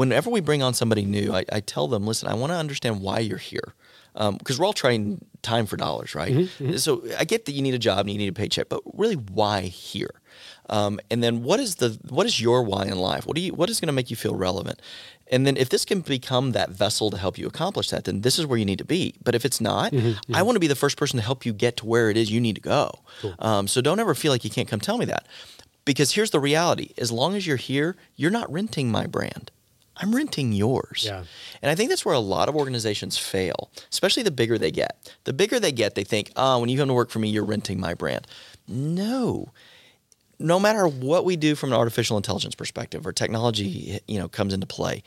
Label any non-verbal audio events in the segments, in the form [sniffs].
whenever we bring on somebody new, I, I tell them, listen, I want to understand why you're here. Because we're all trying time for dollars, right? Mm-hmm, So I get that you need a job and you need a paycheck, but really, why here? Um, and then what is the what is your why in life? What do you what is going to make you feel relevant? And then if this can become that vessel to help you accomplish that, then this is where you need to be. But if it's not, Mm-hmm, I want to be the first person to help you get to where it is you need to go. Um, so don't ever feel like you can't come tell me that. Because here's the reality: as long as you're here, you're not renting my brand. I'm renting yours. Yeah. And I think that's where a lot of organizations fail, especially the bigger they get. The bigger they get, they think, oh, when you come to work for me, you're renting my brand. No. No matter what we do from an artificial intelligence perspective or technology, you know, comes into play,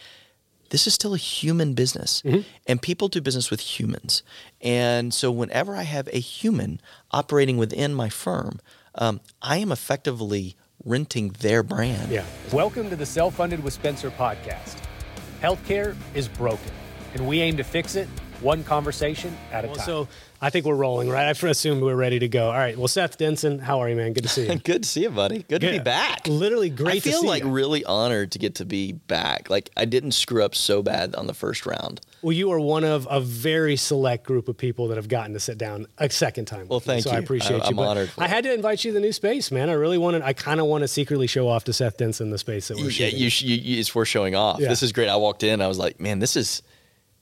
this is still a human business. And people do business with humans. And so whenever I have a human operating within my firm, um, I am effectively renting their brand. Yeah. Welcome to the Self Funded with Spencer podcast. Healthcare is broken, and we aim to fix it one conversation at a time. So I think we're rolling, right? I assumed we're ready to go. All right. Well, Seth Denson, how are you, man? Good to see you. [laughs] Good to see you, buddy. Good to be back. Literally great I to feel see like you. really honored to get to be back. Like I didn't screw up so bad on the first round. Well, you are one of a very select group of people that have gotten to sit down a second time. Well, thank so I appreciate I- you. I'm but honored I had to invite you to the new space, man. I really wanted. I kind of want to secretly show off to Seth Denson the space that we're Yeah, shooting. you, sh- you, you, it's worth showing off. Yeah. This is great. I walked in. I was like, man, this is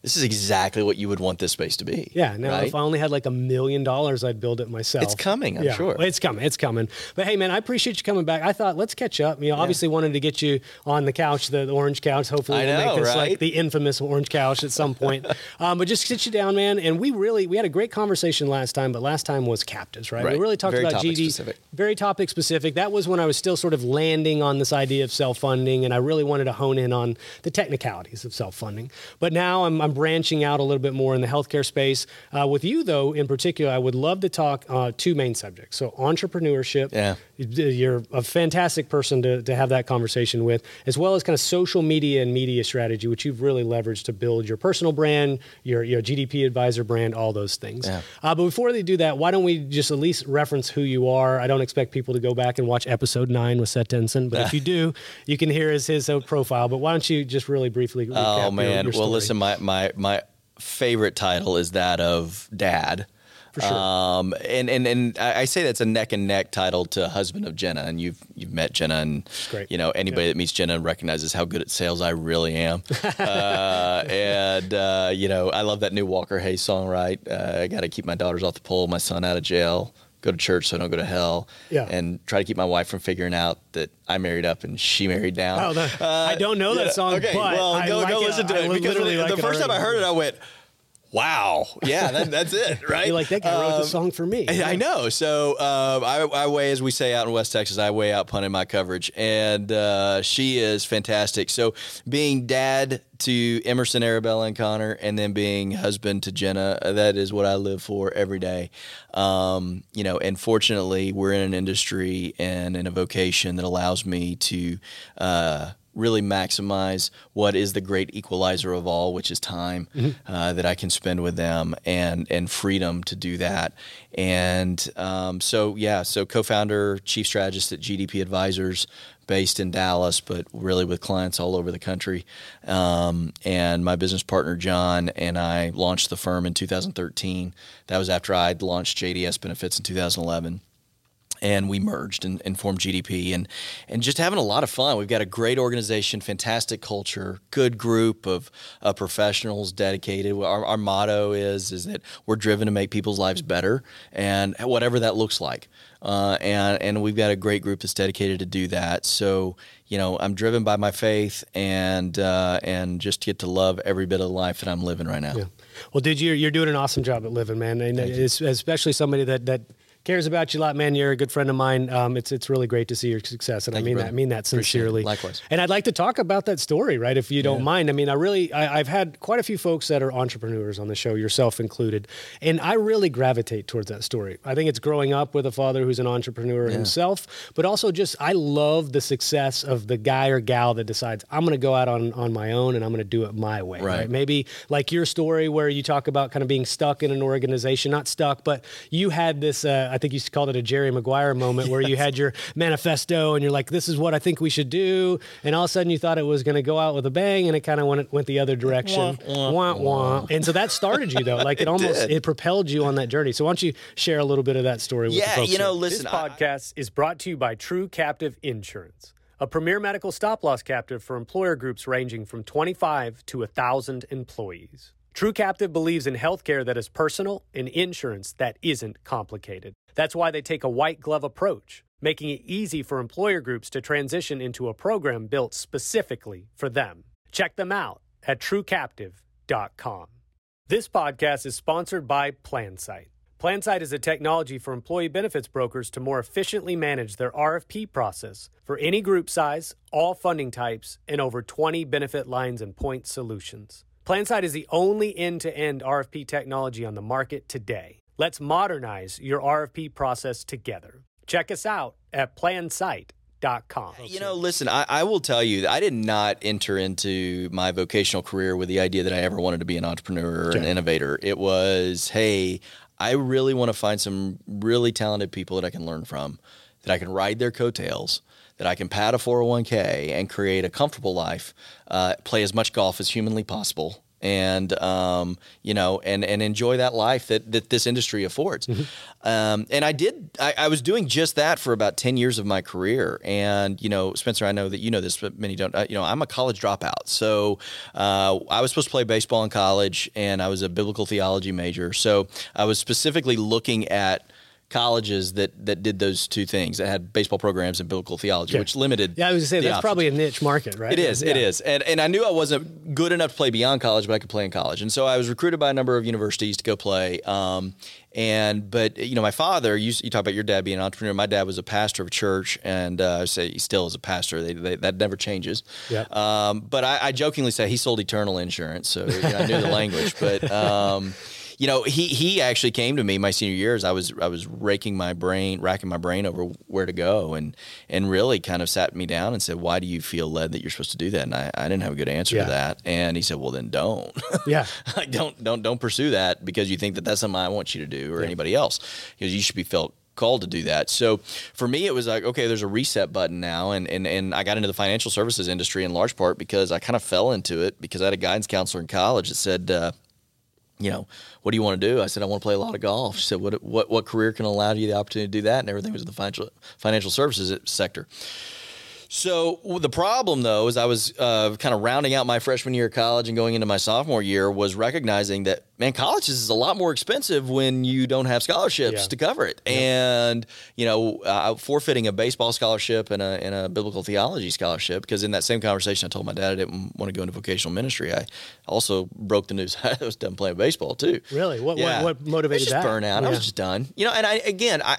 this is exactly what you would want this space to be. Yeah. Now, right? if I only had like a million dollars, I'd build it myself. It's coming, I'm yeah, sure. It's coming. It's coming. But hey, man, I appreciate you coming back. I thought let's catch up. You know, obviously wanted to get you on the couch, the, the orange couch. Hopefully, I we'll know, make this like right? the infamous orange couch at some point. [laughs] um, but just sit you down, man. And we really we had a great conversation last time. But last time was captives, right? Right. We really talked Very about topic GD, specific. very topic specific. That was when I was still sort of landing on this idea of self funding, and I really wanted to hone in on the technicalities of self funding. But now I'm, I'm branching out a little bit more in the healthcare space. Uh, with you, though, in particular, I would love to talk uh, two main subjects. So entrepreneurship. Yeah. You're a fantastic person to, to have that conversation with, as well as kind of social media and media strategy, which you've really leveraged to build your personal brand, your, your GDP advisor brand, all those things. Yeah. Uh, but before they do that, why don't we just at least reference who you are? I don't expect people to go back and watch episode nine with Seth Denson, but if you do, [laughs] you can hear his, his profile. But why don't you just really briefly Oh man. your well, story? listen, my my my favorite title is that of dad. For sure. Um, and and and I say that's a neck and neck title to husband of Jenna, and you've you've met Jenna, and you know anybody that meets Jenna recognizes how good at sales I really am. [laughs] uh, and uh, you know I love that new Walker Hayes song, right? Uh, I got to keep my daughters off the pole, my son out of jail. Go to church so I don't go to hell, Yeah. and try to keep my wife from figuring out that I married up and she married down. Oh, that- I don't know that song, Okay, but well, I go, like go it. listen to I it because literally the like it first time I heard it, I went, "Wow, yeah, that, that's it, [laughs] right?" You're like, that guy wrote the Um, song for me. I [laughs] I know. So um, I, I weigh, as we say out in West Texas, I weigh out punting my coverage, and uh, she is fantastic. So being dad to Emerson, Arabella, and Connor, and then being husband to Jenna, uh, that is what I live for every day. Um, you know, and fortunately, we're in an industry and in a vocation that allows me to. Uh, really maximize what is the great equalizer of all, which is time uh, that I can spend with them and and freedom to do that. And um, so yeah, so co-founder, chief strategist at GDP Advisors, based in Dallas, but really with clients all over the country. Um, and my business partner John and I launched the firm in 2013. That was after I'd launched JDS Benefits in 2011 and we merged and, and formed GDP and and just having a lot of fun. We've got a great organization, fantastic culture, good group of uh, professionals dedicated. Our, our motto is is that we're driven to make people's lives better, and whatever that looks like. Uh, and and we've got a great group that's dedicated to do that. So you know, I'm driven by my faith and uh, and just get to love every bit of life that I'm living right now. Yeah. Well, did you? You're doing an awesome job at living, man, and especially somebody that that cares about you a lot, man. You're a good friend of mine. Um, it's it's really great to see your success, and Thank I you, mean that. I mean that sincerely. Likewise. And I'd like to talk about that story, right? If you don't mind. I mean, I really, I, I've had quite a few folks that are entrepreneurs on the show, yourself included, and I really gravitate towards that story. I think it's growing up with a father who's an entrepreneur himself, but also just I love the success of the guy or gal that decides I'm going to go out on on my own and I'm going to do it my way. Right. right? Maybe like your story where you talk about kind of being stuck in an organization, not stuck, but you had this uh, I think you called it a Jerry Maguire moment where you had your manifesto and you're like, this is what I think we should do. And all of a sudden you thought it was going to go out with a bang and it kind of went, went the other direction. Wah, wah, wah. And so that started you though. [laughs] Like it, it almost, did. it propelled you on that journey. So why don't you share a little bit of that story with yeah, the folks you know, here. listen. This podcast is brought to you by True Captive Insurance, a premier medical stop loss captive for employer groups ranging from 25 to 1,000 employees. True Captive believes in healthcare that is personal and insurance that isn't complicated. That's why they take a white glove approach, making it easy for employer groups to transition into a program built specifically for them. Check them out at truecaptive.com. This podcast is sponsored by PlanSight. PlanSight is a technology for employee benefits brokers to more efficiently manage their RFP process for any group size, all funding types, and over 20 benefit lines and point solutions. PlanSight is the only end to end RFP technology on the market today. Let's modernize your RFP process together. Check us out at plansight.com. You know, listen, I, I, will tell you, I did not enter into my vocational career with the idea that I ever wanted to be an entrepreneur or an innovator. It was, hey, I really want to find some really talented people that I can learn from, that I can ride their coattails that I can pad a 401k and create a comfortable life, uh, play as much golf as humanly possible, and um, you know, and and enjoy that life that that this industry affords. Mm-hmm. Um, and I did. I, I, was doing just that for about ten years of my career. And you know, Spencer, I know that you know this, but many don't. Uh, you know, I'm a college dropout, so uh, I was supposed to play baseball in college, and I was a biblical theology major. So I was specifically looking at colleges that that did those two things that had baseball programs and biblical theology, yeah. which limited. Yeah, I was going to say that's options. probably a niche market, right? It is. Yeah. It is. And and I knew I wasn't good enough to play beyond college, but I could play in college. And so I was recruited by a number of universities to go play. Um, and but you know, my father. You, you talk about your dad being an entrepreneur. My dad was a pastor of a church, and uh, I say he still is a pastor. They, they, that never changes. Yeah. Um, but I, I, jokingly say he sold eternal insurance, so you know, I knew the language. But um, you know, he he actually came to me my senior years. I was I was raking my brain, racking my brain over where to go, and and really kind of sat me down and said, "Why do you feel led that you're supposed to do that?" And I, I didn't have a good answer yeah. to that. And he said, "Well, then don't. Yeah, [laughs] like don't don't don't pursue that because you think that that's something I want you to do or yeah. anybody else because you should be felt called to do that. So for me, it was like, okay, there's a reset button now. And, and, and I got into the financial services industry in large part because I kind of fell into it because I had a guidance counselor in college that said, uh, you know, what do you want to do? I said, I want to play a lot of golf. She said, what, what, what career can allow you the opportunity to do that? And everything was in the financial, financial services sector. So the problem, though, is I was uh, kind of rounding out my freshman year of college and going into my sophomore year was recognizing that man, college is a lot more expensive when you don't have scholarships yeah. to cover it, yeah. and you know, uh, forfeiting a baseball scholarship and a, and a biblical theology scholarship because in that same conversation, I told my dad I didn't want to go into vocational ministry. I also broke the news [laughs] I was done playing baseball too. Really? What yeah. what, what motivated just that? Burnout. I was just done. You know, and I again, I,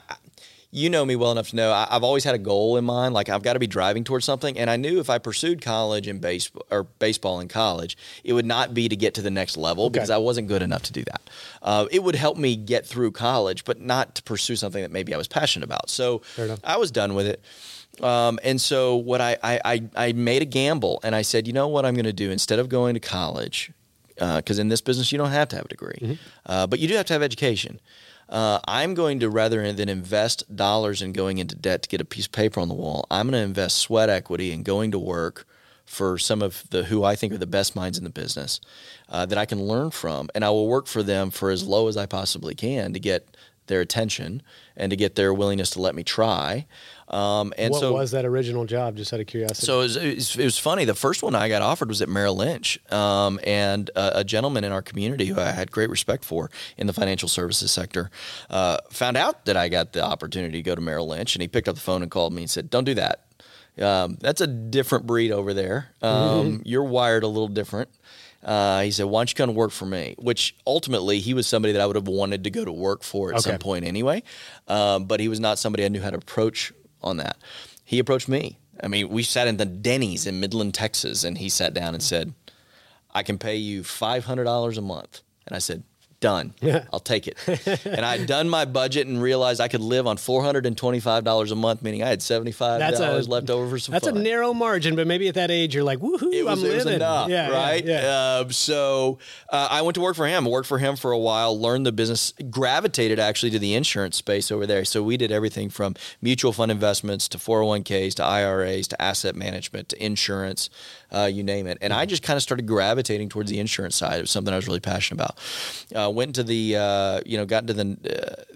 you know me well enough to know I, have always had a goal in mind. Like I've got to be driving towards something, and I knew if I pursued college and baseball or baseball in college, it would not be to get to the next level okay. because I wasn't good enough to do that. Uh, it would help me get through college, but not to pursue something that maybe I was passionate about. So I was done with it. Um, and so what I, I, I made a gamble, and I said, you know what I'm going to do instead of going to college, because uh, in this business you don't have to have a degree, mm-hmm. uh, but you do have to have education uh, I'm going to rather than invest dollars in going into debt to get a piece of paper on the wall, I'm going to invest sweat equity in going to work for some of the who I think are the best minds in the business uh, that I can learn from, and I will work for them for as low as I possibly can to get their attention and to get their willingness to let me try. Um, and what so, was that original job? Just out of curiosity. So it was, it was, it was funny. The first one I got offered was at Merrill Lynch, um, and a, a, gentleman in our community who I had great respect for in the financial services sector uh, found out that I got the opportunity to go to Merrill Lynch, and he picked up the phone and called me and said, "Don't do that. Um, that's a different breed over there. Um, mm-hmm. You're wired a little different." Uh, he said, "Why don't you come to work for me?" Which ultimately he was somebody that I would have wanted to go to work for at okay. some point anyway, um, but he was not somebody I knew how to approach on that. He approached me. I mean, we sat in the Denny's in Midland, Texas, and he sat down and said, I can pay you $500 a month. And I said, done. I'll take it. [laughs] and I'd done my budget and realized I could live on four hundred and twenty-five dollars a month, meaning I had seventy-five dollars left over for some. That's fun. a narrow margin, but maybe at that age you're like, woohoo, It was, I'm it was living. enough, yeah, right? Yeah, yeah. Um, so uh, I went to work for him. Worked for him for a while. Learned the business. Gravitated actually to the insurance space over there. So we did everything from mutual fund investments to 401ks to IRAs to asset management to insurance, uh, you name it. And I just kind of started gravitating towards the insurance side. It was something I was really passionate about. Uh, went into the uh, you know got into the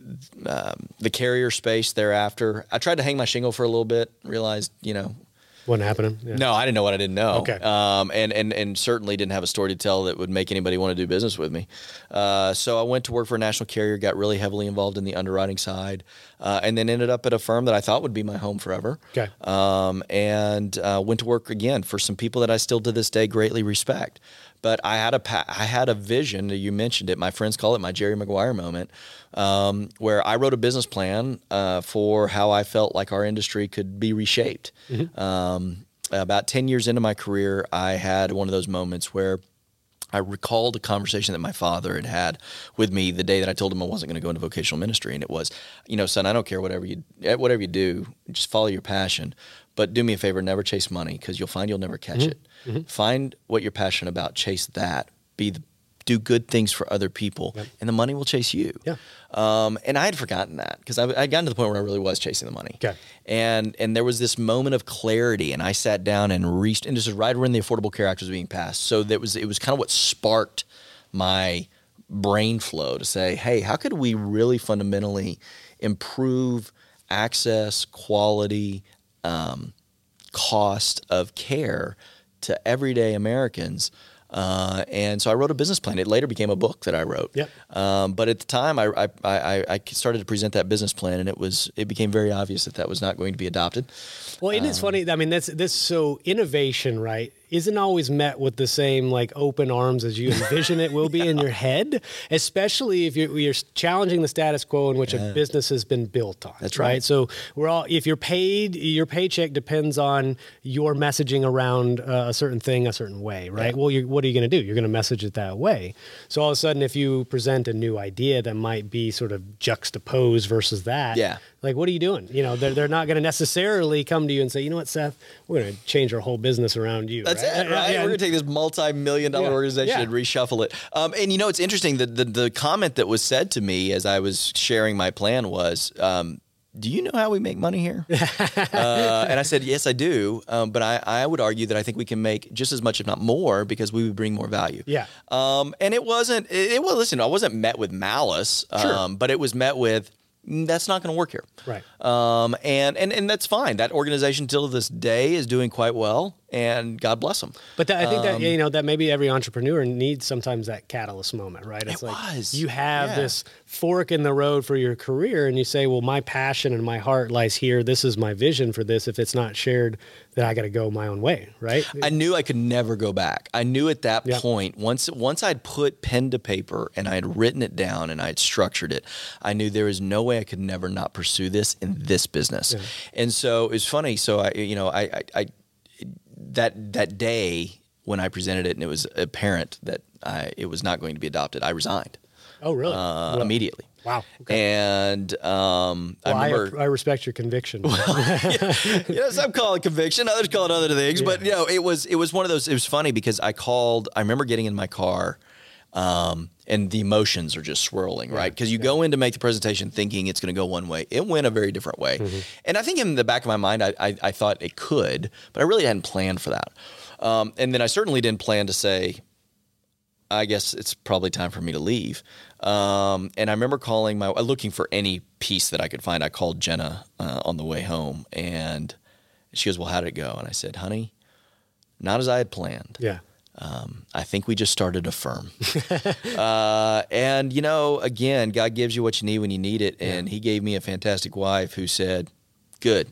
uh, um, the carrier space thereafter. I tried to hang my shingle for a little bit. Realized you know Wasn't happening. Yeah. no, I didn't know what I didn't know. Okay. Um, and, and, and certainly didn't have a story to tell that would make anybody want to do business with me. Uh, so I went to work for a national carrier, got really heavily involved in the underwriting side, uh, and then ended up at a firm that I thought would be my home forever. Okay. Um, and uh, went to work again for some people that I still to this day greatly respect. But I had a I had a vision. You mentioned it. My friends call it my Jerry Maguire moment, um, where I wrote a business plan uh, for how I felt like our industry could be reshaped. Um, about ten years into my career, I had one of those moments where. I recalled a conversation that my father had had with me the day that I told him I wasn't going to go into vocational ministry, and it was, you know, son, I don't care whatever you whatever you do, just follow your passion, but do me a favor, never chase money because you'll find you'll never catch Mm-hmm. it. Find what you're passionate about, chase that, be the, do good things for other people, and the money will chase you. Yeah. Um, and I had forgotten that because I I'd gotten to the point where I really was chasing the money. Okay. And and there was this moment of clarity, and I sat down and reached, and this is right when the Affordable Care Act was being passed. So that was it was kind of what sparked my brain flow to say, hey, how could we really fundamentally improve access, quality, um, cost of care to everyday Americans? Uh, and so I wrote a business plan. It later became a book that I wrote. Yep. Um, but at the time, I, I, I, I started to present that business plan, and it was it became very obvious that that was not going to be adopted. Well, and Um, it's funny. I mean, that's this. So innovation, right, isn't always met with the same like open arms as you envision it will be [laughs] in your head. Especially if you're, you're challenging the status quo in which a business has been built on. That's right. So we're all. If you're paid, your paycheck depends on your messaging around uh, a certain thing a certain way, right? Well, you're, what are you going to do? You're going to message it that way. So all of a sudden, if you present a new idea that might be sort of juxtaposed versus that, Yeah. Like what are you doing you know they're, they're not going to necessarily come to you and say you know what seth we're going to change our whole business around you That's right? it, right? Yeah, We're gonna take this multi-million dollar Yeah, organization yeah. and reshuffle it. Um, and you know, it's interesting that the, the comment that was said to me as I was sharing my plan was, um, "Do you know how we make money here?" [laughs] uh, and I said, "Yes, I do." Um, but I, I would argue that I think we can make just as much, if not more, because we would bring more value. Yeah. Um, and it wasn't. It, it was. Listen, I wasn't met with malice. Sure. Um, but it was met with. "Mm, That's not going to work here. Right. Um, and, and and that's fine. That organization till this day is doing quite well, and God bless them. but that, i think Um, that you know that maybe every entrepreneur needs sometimes that catalyst moment right it's It like was. you have Yeah. this fork in the road for your career and you say well my passion and my heart lies here this is my vision for this if it's not shared then i got to go my own way right I knew I could never go back. I knew at that Yeah. point once once I'd put pen to paper and I had written it down and I had structured it, I knew there was no way I could never not pursue this in this business. And so it's funny. So I, you know, I, I, I that that day when I presented it and it was apparent that I, it was not going to be adopted, I resigned oh really uh, Well, immediately. Wow okay. And um, Well, I I, remember I respect your conviction yes, I'm calling conviction. Others call it other things, but you know, it was it was one of those. It was funny because I called. I remember getting in my car, um, and the emotions are just swirling, right? Because you go in to make the presentation thinking it's going to go one way. It went a very different way, and I think in the back of my mind, I, I, I thought it could, but I really hadn't planned for that. Um, and then I certainly didn't plan to say, I guess it's probably time for me to leave. Um, and I remember calling my, looking for any piece that I could find. I called Jenna uh, on the way home, and she goes, "Well, how did it go?" And I said, "Honey, not as I had planned. yeah Um, I think we just started a firm. [laughs] uh, and you know, again, God gives you what you need when you need it, and He gave me a fantastic wife who said, "Good,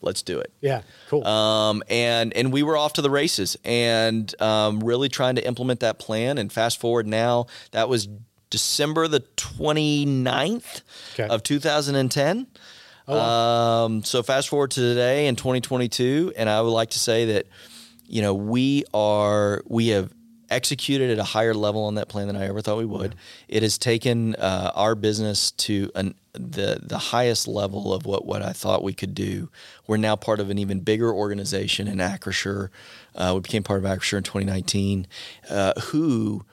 let's do it." yeah cool Um, and and we were off to the races and um, really trying to implement that plan. And fast forward now, that was December the 29th Okay. of 2010. Oh, um, so fast forward to today in 2022, and I would like to say that, you know, we are we have executed at a higher level on that plan than I ever thought we would. Yeah. It has taken uh, our business to an, the the highest level of what what I thought we could do. We're now part of an even bigger organization in Acrisure. Uh, we became part of Acrisure in 2019, uh, who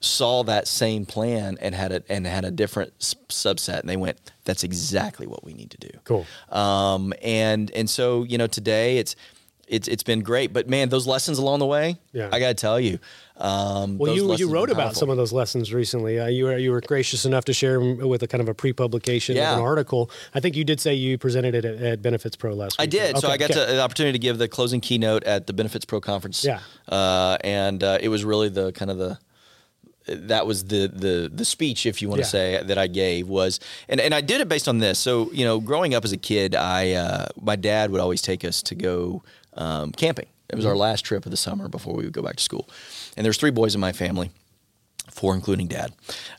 saw that same plan and had a and had a different subset, and they went, "That's exactly what we need to do." Cool. Um, and and so you know today it's it's it's been great. But man, those lessons along the way, yeah. I got to tell you. Um, well, you you wrote about some of those lessons recently. Uh, you were you were gracious enough to share them with a kind of a pre-publication yeah. of an article. I think you did say you presented it at, at Benefits Pro last week. I did. Okay, so I got okay. to, the opportunity to give the closing keynote at the Benefits Pro conference. Yeah, uh, and uh, it was really the kind of the that was the the the speech, if you want yeah. to say, that I gave was, and, and I did it based on this. So you know, growing up as a kid, I uh, my dad would always take us to go um, camping. It was our mm-hmm. last trip of the summer before we would go back to school. And there's three boys in my family, four including dad.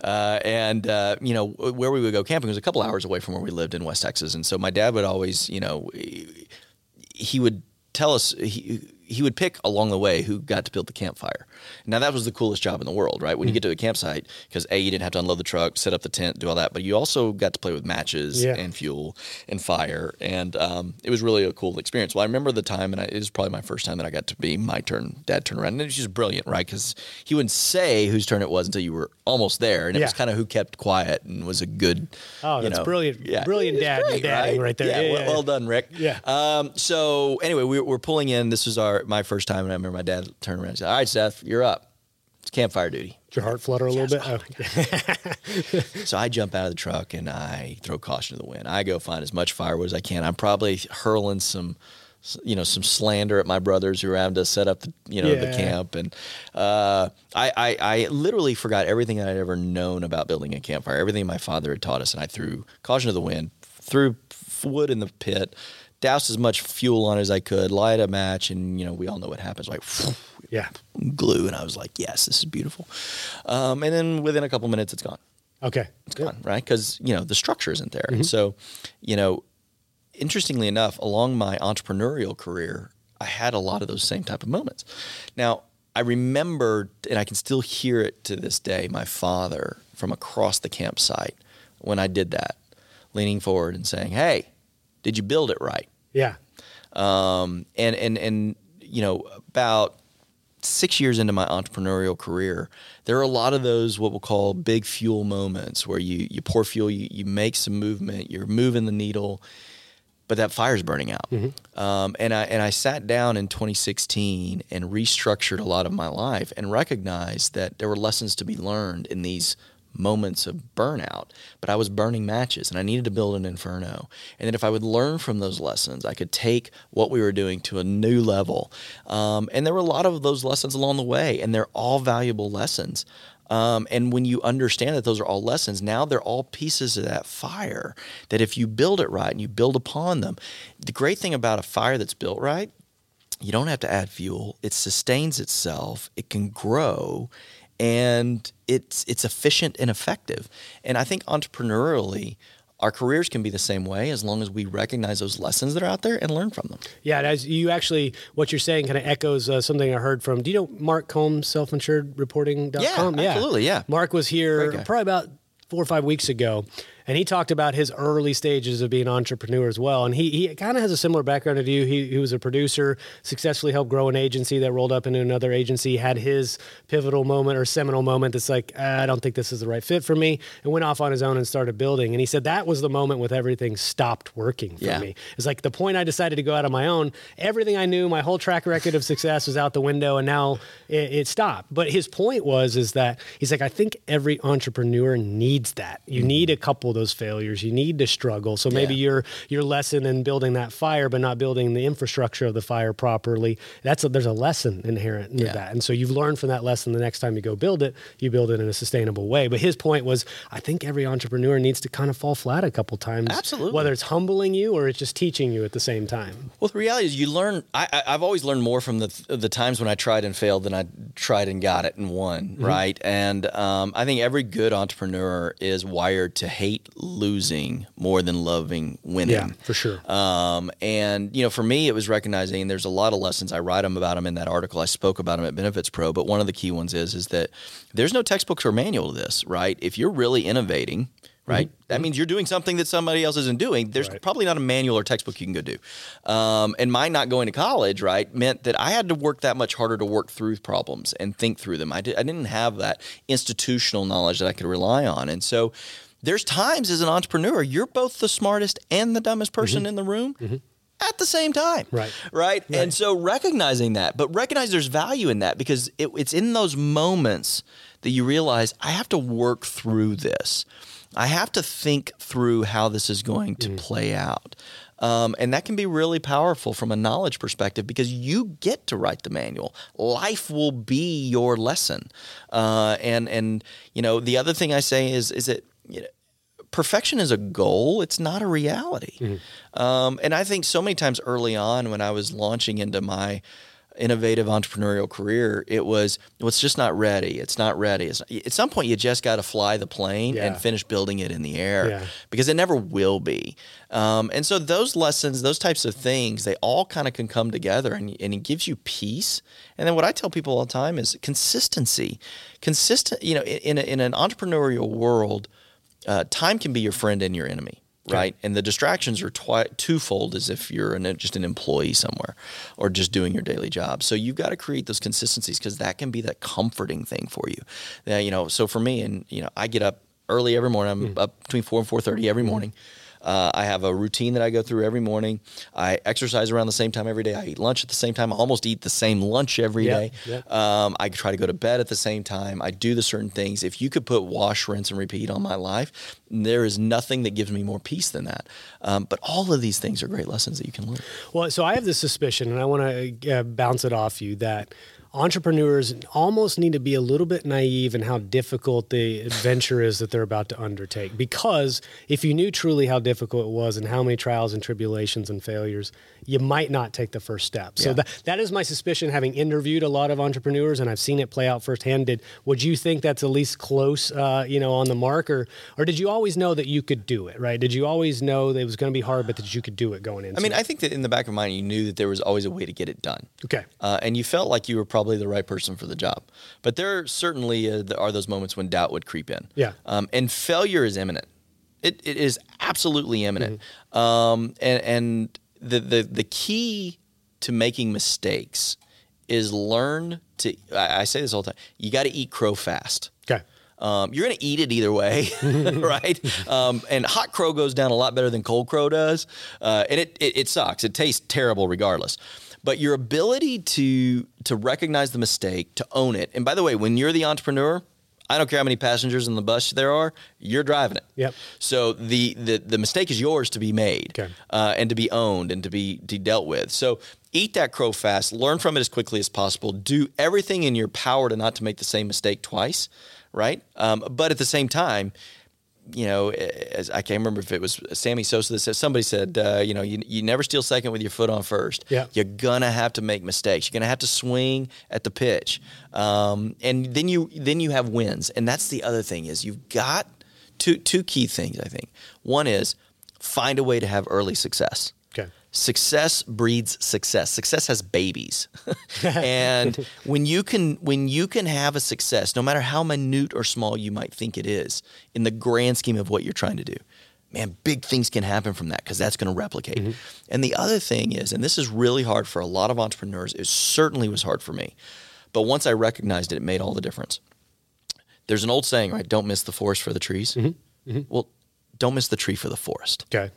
Uh, and uh, you know where we would go camping was a couple hours away from where we lived in West Texas. And so my dad would always, you know, he would tell us he he would pick along the way who got to build the campfire. Now that was the coolest job in the world, right? When mm. you get to a campsite, because a you didn't have to unload the truck, set up the tent, do all that, but you also got to play with matches yeah. and fuel and fire, and um, it was really a cool experience. Well, I remember the time, and I, it was probably my first time that I got to be my turn, dad turn around, and it was just brilliant, right? Because he wouldn't say whose turn it was until you were almost there, and it yeah. was kind of who kept quiet and was a good. Oh, that's know, brilliant! Yeah, brilliant dad, great, right? right? there. Yeah, well, well, done, Rick. Yeah. Um, so anyway, we, we're pulling in. This was our my first time, and I remember my dad turned around and said, "All right, Seth, you're up. It's campfire duty." Did your heart flutter a little bit? Oh. [laughs] so I jump out of the truck and I throw caution to the wind. I go find as much firewood as I can. I'm probably hurling some, you know, some slander at my brothers who are having to set up the, you know, yeah. the camp. And uh, I, I, I literally forgot everything that I'd ever known about building a campfire, everything my father had taught us. And I threw caution to the wind, threw wood in the pit, doused as much fuel on as I could, light a match, and you know we all know what happens. Like, [sniffs] yeah, glue, and I was like, yes, this is beautiful. Um, and then within a couple minutes, it's gone. Okay, it's gone, right? Because you know the structure isn't there, mm-hmm. and so you know, interestingly enough, along my entrepreneurial career, I had a lot of those same type of moments. Now. I remember, and I can still hear it to this day, my father from across the campsite when I did that, leaning forward and saying, Hey, did you build it right? Yeah. Um, and and and you know about six years into my entrepreneurial career, there are a lot of those what we'll call big fuel moments where you you pour fuel, you you make some movement, you're moving the needle, but that fire's burning out. Mm-hmm. Um, and I and I sat down in 2016 and restructured a lot of my life and recognized that there were lessons to be learned in these moments of burnout, but I was burning matches and I needed to build an inferno. And that if I would learn from those lessons, I could take what we were doing to a new level. Um, and there were a lot of those lessons along the way, and they're all valuable lessons. Um, and when you understand that those are all lessons, now they're all pieces of that fire. That if you build it right and you build upon them, the great thing about a fire that's built right, you don't have to add fuel. It sustains itself. It can grow and it's it's efficient and effective. And I think entrepreneurially, our careers can be the same way as long as we recognize those lessons that are out there and learn from them. Yeah, as you actually, what you're saying kind of echoes uh, something I heard from. Do you know Mark Combs, selfinsuredreporting.com? Yeah, absolutely. Yeah, Mark was here probably about four or five weeks ago, and he talked about his early stages of being an entrepreneur as well. And he, he kind of has a similar background to you. He, he was a producer, successfully helped grow an agency that rolled up into another agency, had his pivotal moment or seminal moment that's like, ah, I don't think this is the right fit for me, and went off on his own and started building. And he said that was the moment with everything stopped working for yeah. me. It's like the point I decided to go out on my own, everything I knew, my whole track record of success was out the window, and now it, it stopped. But his point was, is that he's like, I think every entrepreneur needs that. You mm-hmm. need a couple those failures. You need to struggle. So maybe yeah. your your lesson in building that fire, but not building the infrastructure of the fire properly. That's a, there's a lesson inherent in yeah. that, and so you've learned from that lesson. The next time you go build it, you build it in a sustainable way. But his point was, I think every entrepreneur needs to kind of fall flat a couple times. Absolutely. Whether it's humbling you or it's just teaching you at the same time. Well, the reality is you learn. I, have always learned more from the the times when I tried and failed than I tried and got it and won. Mm-hmm. Right, and um, I think every good entrepreneur is wired to hate losing more than loving winning. Yeah, for sure. Um, and you know, for me, it was recognizing there's a lot of lessons. I write them about them in that article. I spoke about them at Benefits Pro. But one of the key ones is is that there's no textbooks or manual to this. Right? If you're really innovating, right? Mm-hmm. That means you're doing something that somebody else isn't doing. There's right. probably not a manual or textbook you can go do. Um, and my not going to college, right, meant that I had to work that much harder to work through problems and think through them. I, did, I didn't have that institutional knowledge that I could rely on. And so there's times as an entrepreneur, you're both the smartest and the dumbest person mm-hmm. in the room. Mm-hmm at the same time. Right. right. Right. And so recognizing that, but recognize there's value in that because it, it's in those moments that you realize I have to work through this. I have to think through how this is going to mm. play out. Um, and that can be really powerful from a knowledge perspective because you get to write the manual. Life will be your lesson. Uh, and and you know the other thing I say is is that you know, perfection is a goal. It's not a reality. Mm-hmm. Um, and I think so many times early on when I was launching into my innovative entrepreneurial career, it was well, it's just not ready. It's not ready. It's, at some point, you just got to fly the plane yeah. and finish building it in the air yeah. because it never will be. Um, and so those lessons, those types of things, they all kind of can come together, and, and it gives you peace. And then what I tell people all the time is consistency. Consistent, you know, in, in, a, in an entrepreneurial world, uh, time can be your friend and your enemy right? And the distractions are twi- twofold as if you're an, just an employee somewhere or just doing your daily job. So you've got to create those consistencies because that can be that comforting thing for you. Uh, you know, so for me, and you know, I get up early every morning. I'm mm. up between four and four thirty every morning. Uh, I have a routine that I go through every morning. I exercise around the same time every day. I eat lunch at the same time. I almost eat the same lunch every day. Um, I try to go to bed at the same time. I do the certain things. If you could put wash, rinse, and repeat on my life, there is nothing that gives me more peace than that. Um, but all of these things are great lessons that you can learn. Well, so I have this suspicion, and I want to uh, bounce it off you that entrepreneurs almost need to be a little bit naive in how difficult the adventure is that they're about to undertake. Because if you knew truly how difficult it was and how many trials and tribulations and failures, you might not take the first step. So yeah. that, that is my suspicion, having interviewed a lot of entrepreneurs and I've seen it play out firsthand. Did would you think that's at least close, uh, you know, on the mark, or or did you always know that you could do it? Right? Did you always know that it was going to be hard, but that you could do it going in? I mean, I think that in the back of mind, you knew that there was always a way to get it done. Okay. Uh, and you felt like you were probably the right person for the job, but there certainly uh, are those moments when doubt would creep in. Yeah. Um, and failure is imminent. It, it is absolutely imminent. Mm-hmm. Um, and and the, the the key to making mistakes is learn to. I, I say this all the time. You got to eat crow fast. Okay. Um, you're going to eat it either way, [laughs] right? Um, and hot crow goes down a lot better than cold crow does, uh, and it, it, it sucks. It tastes terrible regardless. But your ability to to recognize the mistake, to own it, and by the way, when you're the entrepreneur, I don't care how many passengers in the bus there are, you're driving it. Yep. So the the, the mistake is yours to be made okay. uh, and to be owned and to be to dealt with. So eat that crow fast, learn from it as quickly as possible, do everything in your power to not to make the same mistake twice, right? Um, but at the same time, you know, as I can't remember if it was Sammy Sosa that said somebody said, uh, you know, you, you never steal second with your foot on first. Yeah. You're gonna have to make mistakes. You're gonna have to swing at the pitch, um, and then you then you have wins. And that's the other thing is you've got two two key things. I think one is find a way to have early success. Success breeds success. Success has babies. [laughs] And [laughs] when you can when you can have a success no matter how minute or small you might think it is in the grand scheme of what you're trying to do man big things can happen from that because that's going to replicate. Mm-hmm. and the other thing is and this is really hard for a lot of entrepreneurs it certainly was hard for me but once i recognized it it made all the difference. There's an old saying right don't miss the forest for the trees. Mm-hmm. Mm-hmm. well don't miss the tree for the forest. Okay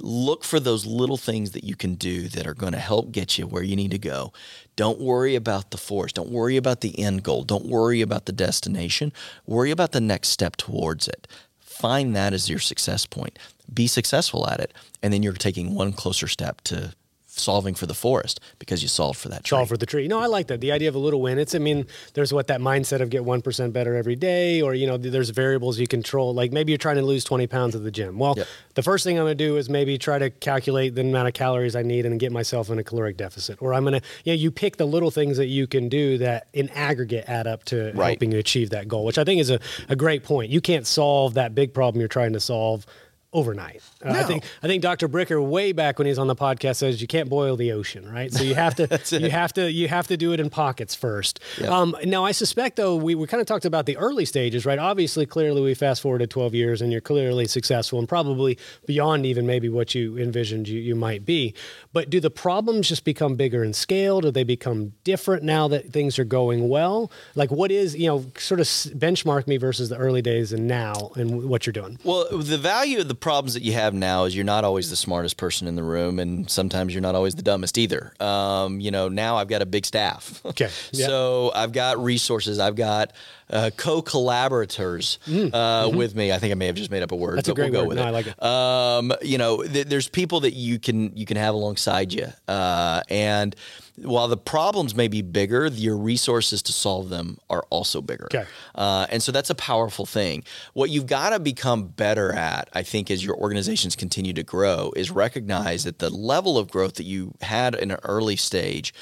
look for those little things that you can do that are going to help get you where you need to go. Don't worry about the force. Don't worry about the end goal. Don't worry about the destination. Worry about the next step towards it. Find that as your success point. Be successful at it. And then you're taking one closer step to solving for the forest because you solved for that tree. Solve for the tree. No, I like that. The idea of a little win. It's, I mean, there's what that mindset of get 1% better every day, or, you know, there's variables you control. Like maybe you're trying to lose 20 pounds at the gym. Well, yep. the first thing I'm going to do is maybe try to calculate the amount of calories I need and get myself in a caloric deficit. Or I'm going to, you know, you pick the little things that you can do that in aggregate add up to right. helping you achieve that goal, which I think is a, a great point. You can't solve that big problem you're trying to solve overnight. Uh, no. I think I think Dr. Bricker way back when he's on the podcast says you can't boil the ocean, right? So you have to [laughs] you have to you have to do it in pockets first. Yep. Um, now I suspect though we, we kind of talked about the early stages, right? Obviously, clearly we fast forwarded 12 years and you're clearly successful and probably beyond even maybe what you envisioned you, you might be. But do the problems just become bigger in scale? Do they become different now that things are going well? Like what is you know sort of benchmark me versus the early days and now and what you're doing? Well, the value of the problems that you have now is you're not always the smartest person in the room, and sometimes you're not always the dumbest either. Um, you know, now I've got a big staff. Okay. [laughs] Yeah. so I've got resources. I've got uh, co-collaborators mm. uh, mm-hmm. with me. I think I may have just made up a word. That's a great we'll word. no, it. I like it. Um, you know, th- there's people that you can you can have alongside you, uh, and while the problems may be bigger, your resources to solve them are also bigger. Okay. Uh, and so that's a powerful thing. What you've got to become better at, I think, as your organizations continue to grow, is recognize that the level of growth that you had in an early stage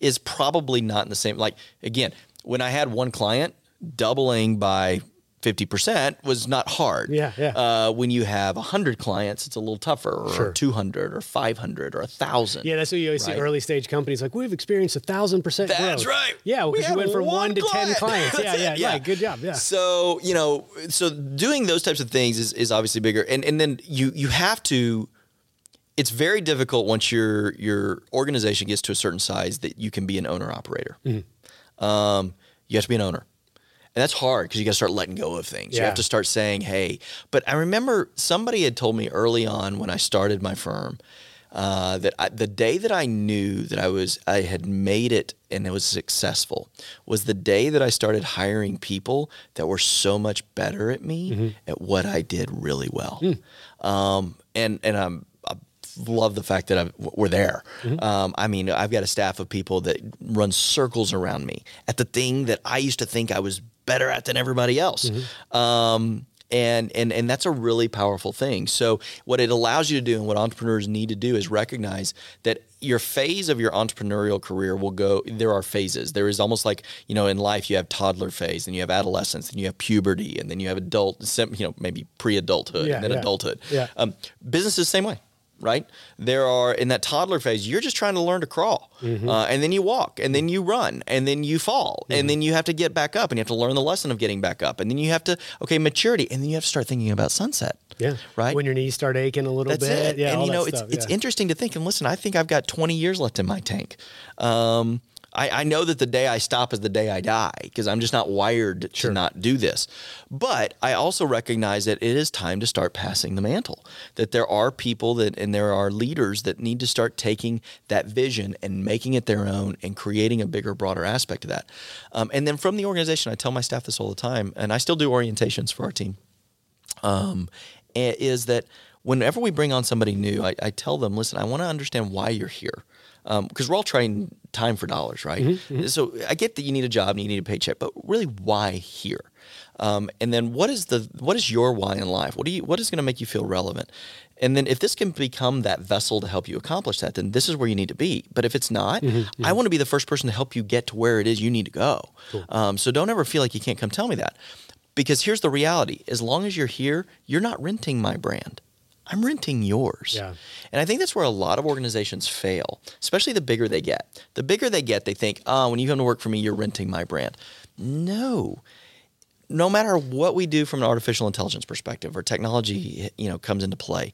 is probably not in the same. Like, again, when I had one client, doubling by 50% was not hard. Yeah, yeah. Uh, when you have 100 clients, it's a little tougher, or sure. 200, or 500, or 1,000. Yeah, that's what you always right? see early stage companies like, we've experienced a 1,000% growth. That's right. Yeah, because we you went from one, one to 10 clients. yeah, yeah, yeah, Good job. Yeah. So, you know, so doing those types of things is, is obviously bigger. And, and then you, you have to, it's very difficult once your, your organization gets to a certain size that you can be an owner operator. Mm-hmm. Um, you have to be an owner. And that's hard because you got to start letting go of things. Yeah. You have to start saying, hey. But I remember somebody had told me early on when I started my firm uh, that I, the day that I knew that I was I had made it and it was successful was the day that I started hiring people that were so much better at me mm-hmm. at what I did really well. Mm. Um, and and I'm love the fact that i we're there. Mm-hmm. Um, I mean, I've got a staff of people that run circles around me at the thing that I used to think I was better at than everybody else. Mm-hmm. Um, and and and that's a really powerful thing. So what it allows you to do and what entrepreneurs need to do is recognize that your phase of your entrepreneurial career will go there are phases there is almost like you know in life you have toddler phase and you have adolescence and you have puberty and then you have adult you know maybe pre-adulthood yeah, and then yeah. adulthood yeah. Um, business is the same way right? There are in that toddler phase, you're just trying to learn to crawl, mm-hmm. uh, and then you walk, and then you run, and then you fall, mm-hmm. and then you have to get back up, and you have to learn the lesson of getting back up, and then you have to okay maturity, and then you have to start thinking about sunset. Yeah, right. When your knees start aching a little That's bit, it. yeah, and you know it's stuff. it's yeah. interesting to think. And listen, I think I've got 20 years left in my tank. Um, I, I, know that the day I stop is the day I die because I'm just not wired sure. to not do this. But I also recognize that it is time to start passing the mantle. That there are people that and there are leaders that need to start taking that vision and making it their own and creating a bigger, broader aspect of that. Um, and then from the organization, I tell my staff this all the time, and I still do orientations for our team. Um, is that whenever we bring on somebody new, I, I tell them, listen, I want to understand why you're here because um, we're all trading time for dollars, right? Mm-hmm, mm-hmm. So I get that you need a job and you need a paycheck, but really, why here? Um, and then what is the what is your why in life? What do you what is going to make you feel relevant? And then if this can become that vessel to help you accomplish that, then this is where you need to be. But if it's not, mm-hmm, mm-hmm. I want to be the first person to help you get to where it is you need to go. Cool. Um, so don't ever feel like you can't come tell me that. Because here's the reality: as long as you're here, you're not renting my brand. I'm renting yours. Yeah. And I think that's where a lot of organizations fail, especially the bigger they get. The bigger they get, they think, oh, when you come to work for me, you're renting my brand. No. No matter what we do from an artificial intelligence perspective or technology, you know, comes into play,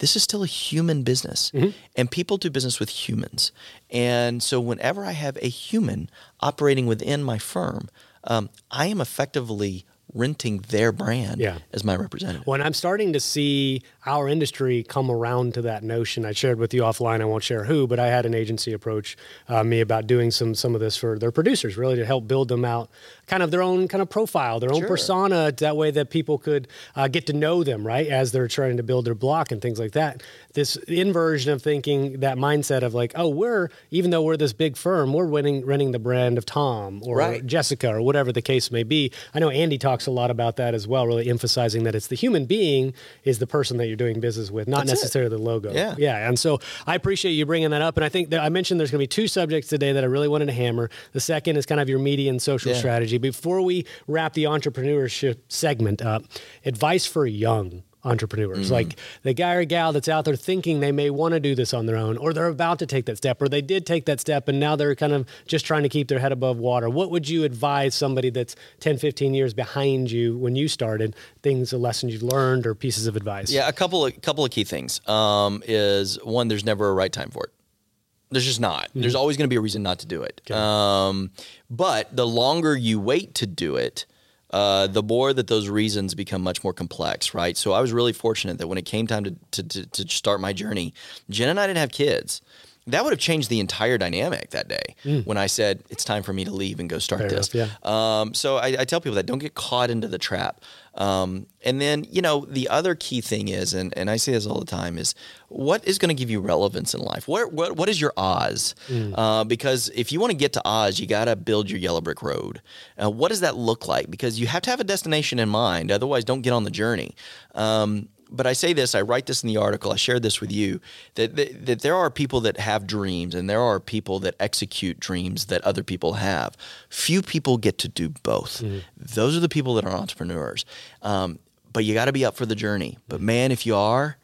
this is still a human business. Mm-hmm. And people do business with humans. And so whenever I have a human operating within my firm, um, I am effectively renting their brand yeah. as my representative. When I'm starting to see our industry come around to that notion, I shared with you offline. I won't share who, but I had an agency approach uh, me about doing some some of this for their producers, really to help build them out kind of their own kind of profile, their own Sure. persona, that way that people could uh, get to know them, right, as they're trying to build their block and things like that. This inversion of thinking, that mindset of like, oh, we're even though we're this big firm, we're winning, running the brand of Tom or Right. Jessica or whatever the case may be. I know Andy talks a lot about that as well, really emphasizing that it's the human being is the person that you're doing business with, not That's it. necessarily the logo. Yeah. Yeah. And so I appreciate you bringing that up. And I think that I mentioned there's going to be two subjects today that I really wanted to hammer. The second is kind of your media and social Yeah. strategy. Before we wrap the entrepreneurship segment up, advice for young entrepreneurs Mm-hmm. like the guy or gal that's out there thinking they may want to do this on their own or they're about to take that step or they did take that step and now they're kind of just trying to keep their head above water what would you advise somebody that's 10 15 years behind you when you started things or lessons you've learned or pieces of advice Yeah, a couple of couple of key things. Um, is one, there's never a right time for it. There's just not. There's always going to be a reason not to do it. Um, but the longer you wait to do it, uh, the more that those reasons become much more complex, right? So I was really fortunate that when it came time to, to, to, to start my journey, Jen and I didn't have kids. That would have changed the entire dynamic that day when I said it's time for me to leave and go start Fair this. enough, Um, so I, I tell people that don't get caught into the trap. Um, and then, you know, the other key thing is, and, and I say this all the time, is what is going to give you relevance in life? What, what, what is your Oz? Uh, because if you want to get to Oz, you got to build your yellow brick road. Uh, what does that look like? Because you have to have a destination in mind. Otherwise, don't get on the journey. Um, but I say this, I write this in the article, I shared this with you, that, that, that there are people that have dreams and there are people that execute dreams that other people have. Few people get to do both. Those are the people that are entrepreneurs. Um, but you got to be up for the journey. But man, if you are,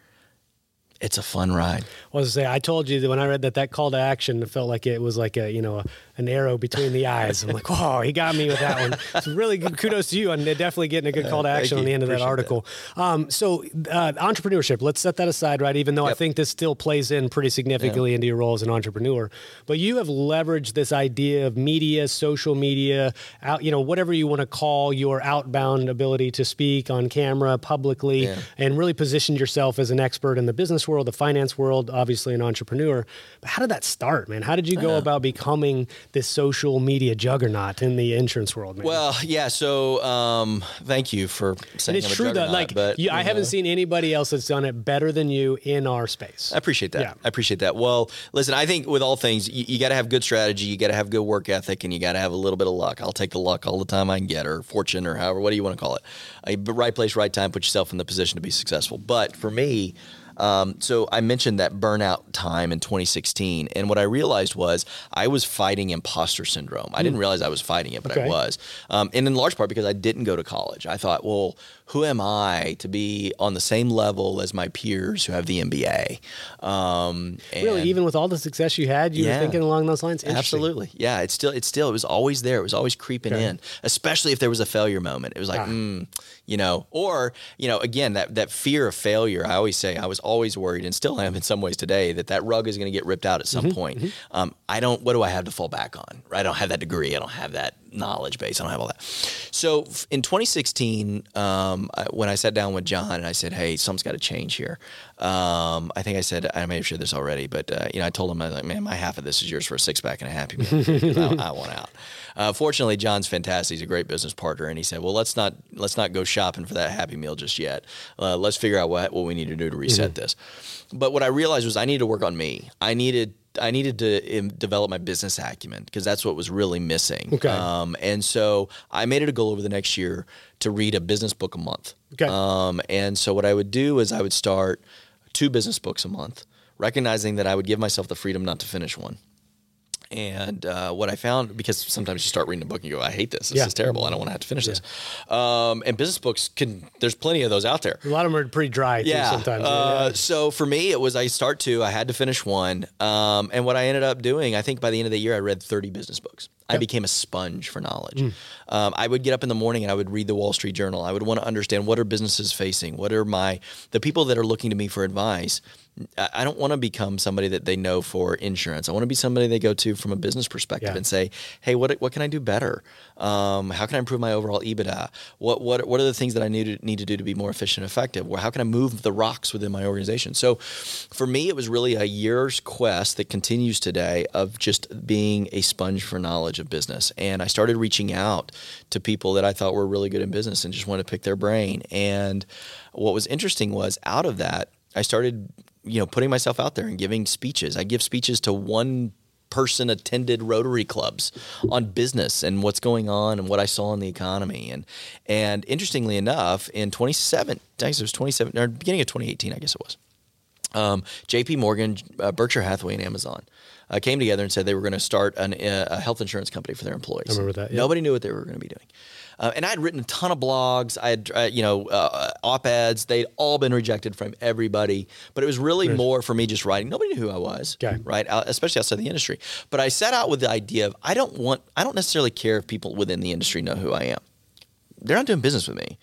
it's a fun ride. I was to say, I told you that when I read that, that call to action, it felt like it was like a, you know, a, an arrow between the eyes. I'm like, whoa, he got me with that one. [laughs] So really good kudos to you on definitely getting a good call to action on the end of that Appreciate article. Um, so uh, entrepreneurship, let's set that aside, right? Even though I think this still plays in pretty significantly into your role as an entrepreneur, but you have leveraged this idea of media, social media, out, you know, whatever you want to call your outbound ability to speak on camera publicly Yeah. and really positioned yourself as an expert in the business world, the finance world, obviously an entrepreneur. But how did that start, man? How did you go about becoming this social media juggernaut in the insurance world, man? Well, yeah. So, um, thank you for saying and it's true that, like, but, you, I you haven't seen anybody else that's done it better than you in our space. I appreciate that. Yeah. I appreciate that. Well, listen, I think with all things, you, you got to have good strategy, you got to have good work ethic, and you got to have a little bit of luck. I'll take the luck all the time I can get, or fortune, or however, what do you want to call it? Right place, right time, put yourself in the position to be successful. But for me, um, so I mentioned that burnout time in 2016, and what I realized was I was fighting imposter syndrome. I didn't realize I was fighting it, but I was, um, and in large part because I didn't go to college. I thought, well, who am I to be on the same level as my peers who have the MBA? Um, really, even with all the success you had, you Yeah. were thinking along those lines. Absolutely. Yeah. It's still, it's still, it was always there. It was always creeping Okay. in, especially if there was a failure moment. It was like, Ah. mm, you know, or, you know, again, that, that fear of failure. I always say, I was always worried and still am in some ways today that that rug is going to get ripped out at Mm-hmm, some point. Um, I don't, what do I have to fall back on? Right? I don't have that degree. I don't have that knowledge base. I don't have all that. So in 2016, um, I, when I sat down with John and I said, "Hey, something's got to change here," um, I think I said I may have shared this already, but uh, you know, I told him I was like, "Man, my half of this is yours for a six pack and a happy meal. I, I want out." [laughs] Uh, fortunately, John's fantastic. He's a great business partner, and he said, "Well, let's not let's not go shopping for that happy meal just yet. Uh, let's figure out what what we need to do to reset this." But what I realized was I needed to work on me. I needed I needed to um, develop my business acumen because that's what was really missing. Okay. Um, and so I made it a goal over the next year to read a business book a month. Okay. Um, and so what I would do is I would start two business books a month, recognizing that I would give myself the freedom not to finish one. And uh, what I found, because sometimes you start reading a book and you go, I hate this. This Yeah. is terrible. I don't want to have to finish this. Um, and business books can, there's plenty of those out there. A lot of them are pretty dry too Yeah. sometimes. Uh, so for me, it was I start two. I had to finish one. Um, and what I ended up doing, I think by the end of the year, I read 30 business books. I became a sponge for knowledge. Hmm. Um, I would get up in the morning and I would read the Wall Street Journal. I would want to understand what are businesses facing. What are my the people that are looking to me for advice. I don't want to become somebody that they know for insurance. I want to be somebody they go to from a business perspective Yeah. and say, "Hey, what what can I do better? Um, how can I improve my overall EBITDA? What what what are the things that I need to need to do to be more efficient and effective? Or how can I move the rocks within my organization?" So, for me, it was really a year's quest that continues today of just being a sponge for knowledge knowledge of business. And I started reaching out to people that I thought were really good in business and just wanted to pick their brain. And what was interesting was out of that, I started, you know, putting myself out there and giving speeches. I give speeches to one person attended Rotary clubs on business and what's going on and what I saw in the economy. And and interestingly enough, in 27, I guess it was 27 or beginning of 2018, I guess it was. Um, J.P. Morgan, uh, Berkshire Hathaway, and Amazon uh, came together and said they were going to start an, uh, a health insurance company for their employees. I remember that. Yeah. Nobody knew what they were going to be doing. Uh, and I had written a ton of blogs. I had, uh, you know, uh, op eds. They'd all been rejected from everybody. But it was really right. more for me just writing. Nobody knew who I was, okay. right? Especially outside the industry. But I set out with the idea of I don't want, I don't necessarily care if people within the industry know who I am. They're not doing business with me.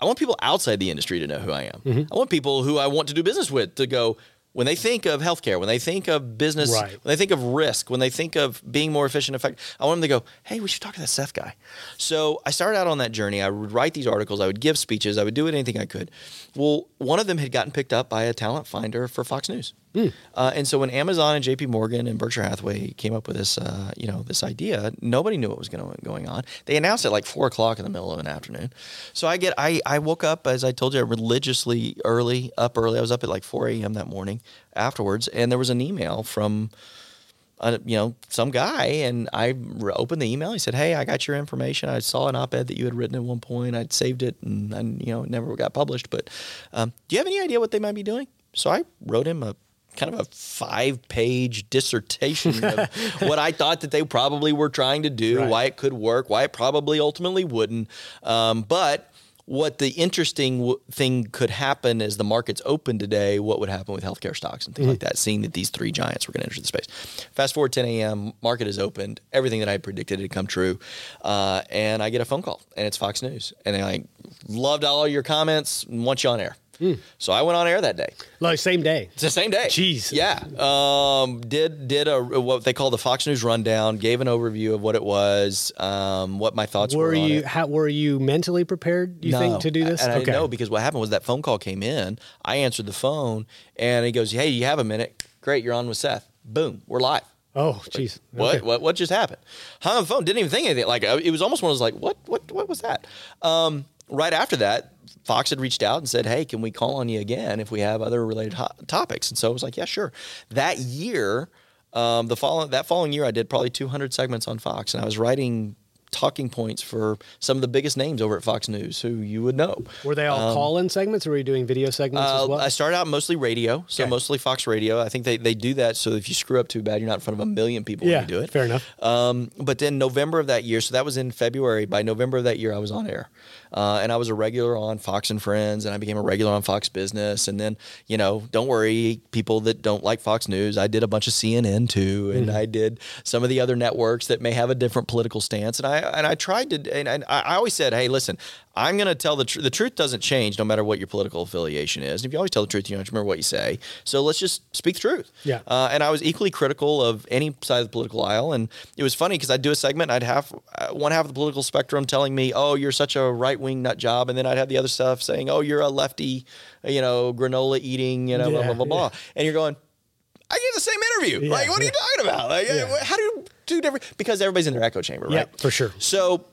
I want people outside the industry to know who I am. Mm-hmm. I want people who I want to do business with to go, when they think of healthcare, when they think of business, right. when they think of risk, when they think of being more efficient, effective, I want them to go, hey, we should talk to that Seth guy. So I started out on that journey. I would write these articles, I would give speeches, I would do anything I could. Well, one of them had gotten picked up by a talent finder for Fox News. Mm. Uh, and so when Amazon and J.P. Morgan and Berkshire Hathaway came up with this, uh, you know, this idea, nobody knew what was going going on. They announced it like four o'clock in the middle of an afternoon. So I get, I, I woke up as I told you, religiously early, up early. I was up at like 4 a.m. that morning afterwards, and there was an email from, uh, you know, some guy, and I opened the email. He said, "Hey, I got your information. I saw an op-ed that you had written at one point. I'd saved it, and, and you know, it never got published. But um, do you have any idea what they might be doing?" So I wrote him a kind of a five page dissertation of [laughs] what I thought that they probably were trying to do, right. why it could work, why it probably ultimately wouldn't. Um, but what the interesting w- thing could happen as the markets open today, what would happen with healthcare stocks and things mm-hmm. like that, seeing that these three giants were going to enter the space. Fast forward 10 a.m., market is opened, everything that I predicted had come true, uh, and I get a phone call, and it's Fox News, and they're like, loved all your comments, want you on air. Mm. So I went on air that day. Like same day. It's the same day. Jeez. Yeah. Um, did did a what they call the Fox News rundown. Gave an overview of what it was. Um, what my thoughts were. Were you how were you mentally prepared? You no, think to do this? And I okay. didn't know because what happened was that phone call came in. I answered the phone and he goes, "Hey, you have a minute? Great, you're on with Seth. Boom, we're live." Oh, jeez. What, okay. what what just happened? Hung on the phone. Didn't even think anything. Like it was almost one of those like, what what what was that? Um, right after that, Fox had reached out and said, "Hey, can we call on you again if we have other related ho- topics?" And so I was like, "Yeah, sure." That year, um, the following that following year, I did probably 200 segments on Fox, and I was writing talking points for some of the biggest names over at Fox News who you would know. Were they all um, call-in segments, or were you doing video segments uh, as well? I started out mostly radio, so okay. mostly Fox Radio. I think they, they do that so if you screw up too bad, you're not in front of a million people yeah, when you do it. Fair enough. Um, but then November of that year, so that was in February. By November of that year, I was on air, uh, and I was a regular on Fox and Friends, and I became a regular on Fox Business. And then you know, don't worry, people that don't like Fox News, I did a bunch of CNN too, and mm-hmm. I did some of the other networks that may have a different political stance, and I and I tried to and, and I always said, hey, listen, I'm going to tell the truth. The truth doesn't change no matter what your political affiliation is. And if you always tell the truth, you don't remember what you say. So let's just speak the truth. Yeah. Uh, and I was equally critical of any side of the political aisle. And it was funny because I'd do a segment, I'd have uh, one half of the political spectrum telling me, oh, you're such a right wing nut job. And then I'd have the other stuff saying, oh, you're a lefty, you know, granola eating, you know, yeah, blah, blah, blah, blah. And you're going, I gave the same interview. Yeah, like, what are you talking about? Like, how do you do different? Because everybody's in their echo chamber, right? Yeah, for sure. So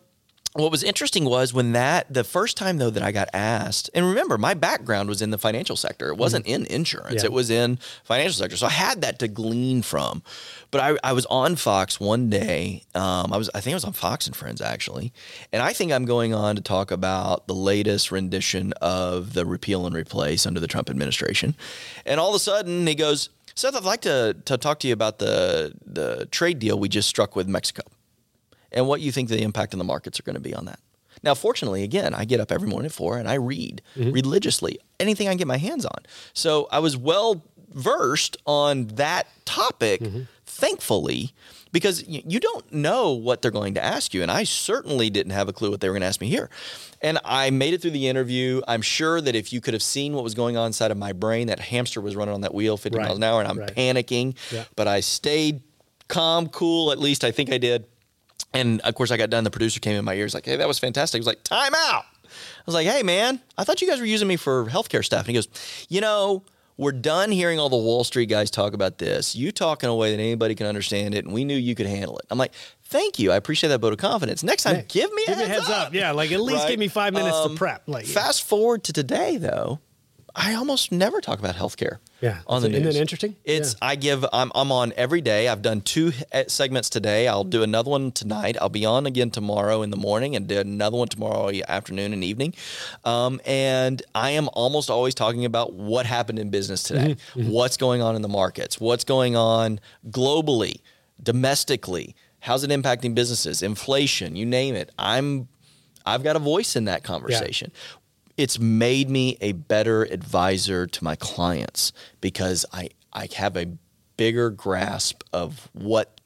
what was interesting was when that the first time though that I got asked, and remember my background was in the financial sector. It wasn't mm-hmm. in insurance. Yeah. It was in financial sector. So I had that to glean from. But I, I was on Fox one day. Um, I was I think I was on Fox and Friends actually, and I think I'm going on to talk about the latest rendition of the repeal and replace under the Trump administration. And all of a sudden he goes, Seth, I'd like to to talk to you about the the trade deal we just struck with Mexico and what you think the impact in the markets are going to be on that. Now, fortunately, again, I get up every morning at four and I read mm-hmm. religiously anything I can get my hands on. So I was well versed on that topic, mm-hmm. thankfully, because you don't know what they're going to ask you. And I certainly didn't have a clue what they were going to ask me here. And I made it through the interview. I'm sure that if you could have seen what was going on inside of my brain, that hamster was running on that wheel 50 right. miles an hour and I'm right. panicking. Yeah. But I stayed calm, cool, at least I think I did. And of course, I got done. The producer came in my ears like, "Hey, that was fantastic." He was like, "Time out." I was like, "Hey, man, I thought you guys were using me for healthcare stuff." And he goes, "You know." We're done hearing all the Wall Street guys talk about this. You talk in a way that anybody can understand it, and we knew you could handle it. I'm like, Thank you. I appreciate that vote of confidence. Next time, give me a give heads, heads up. Yeah, like at least Right? give me five minutes Um, to prep. Like Fast forward to today, though. I almost never talk about healthcare. Yeah. on the Isn't news. that interesting? It's Yeah. I give I'm I'm on every day. I've done two segments today. I'll do another one tonight. I'll be on again tomorrow in the morning and do another one tomorrow afternoon and evening. Um, and I am almost always talking about what happened in business today, Mm-hmm. what's going on in the markets, what's going on globally, domestically. How's it impacting businesses? Inflation, you name it. I'm I've got a voice in that conversation. It's made me a better advisor to my clients because I, I have a bigger grasp of what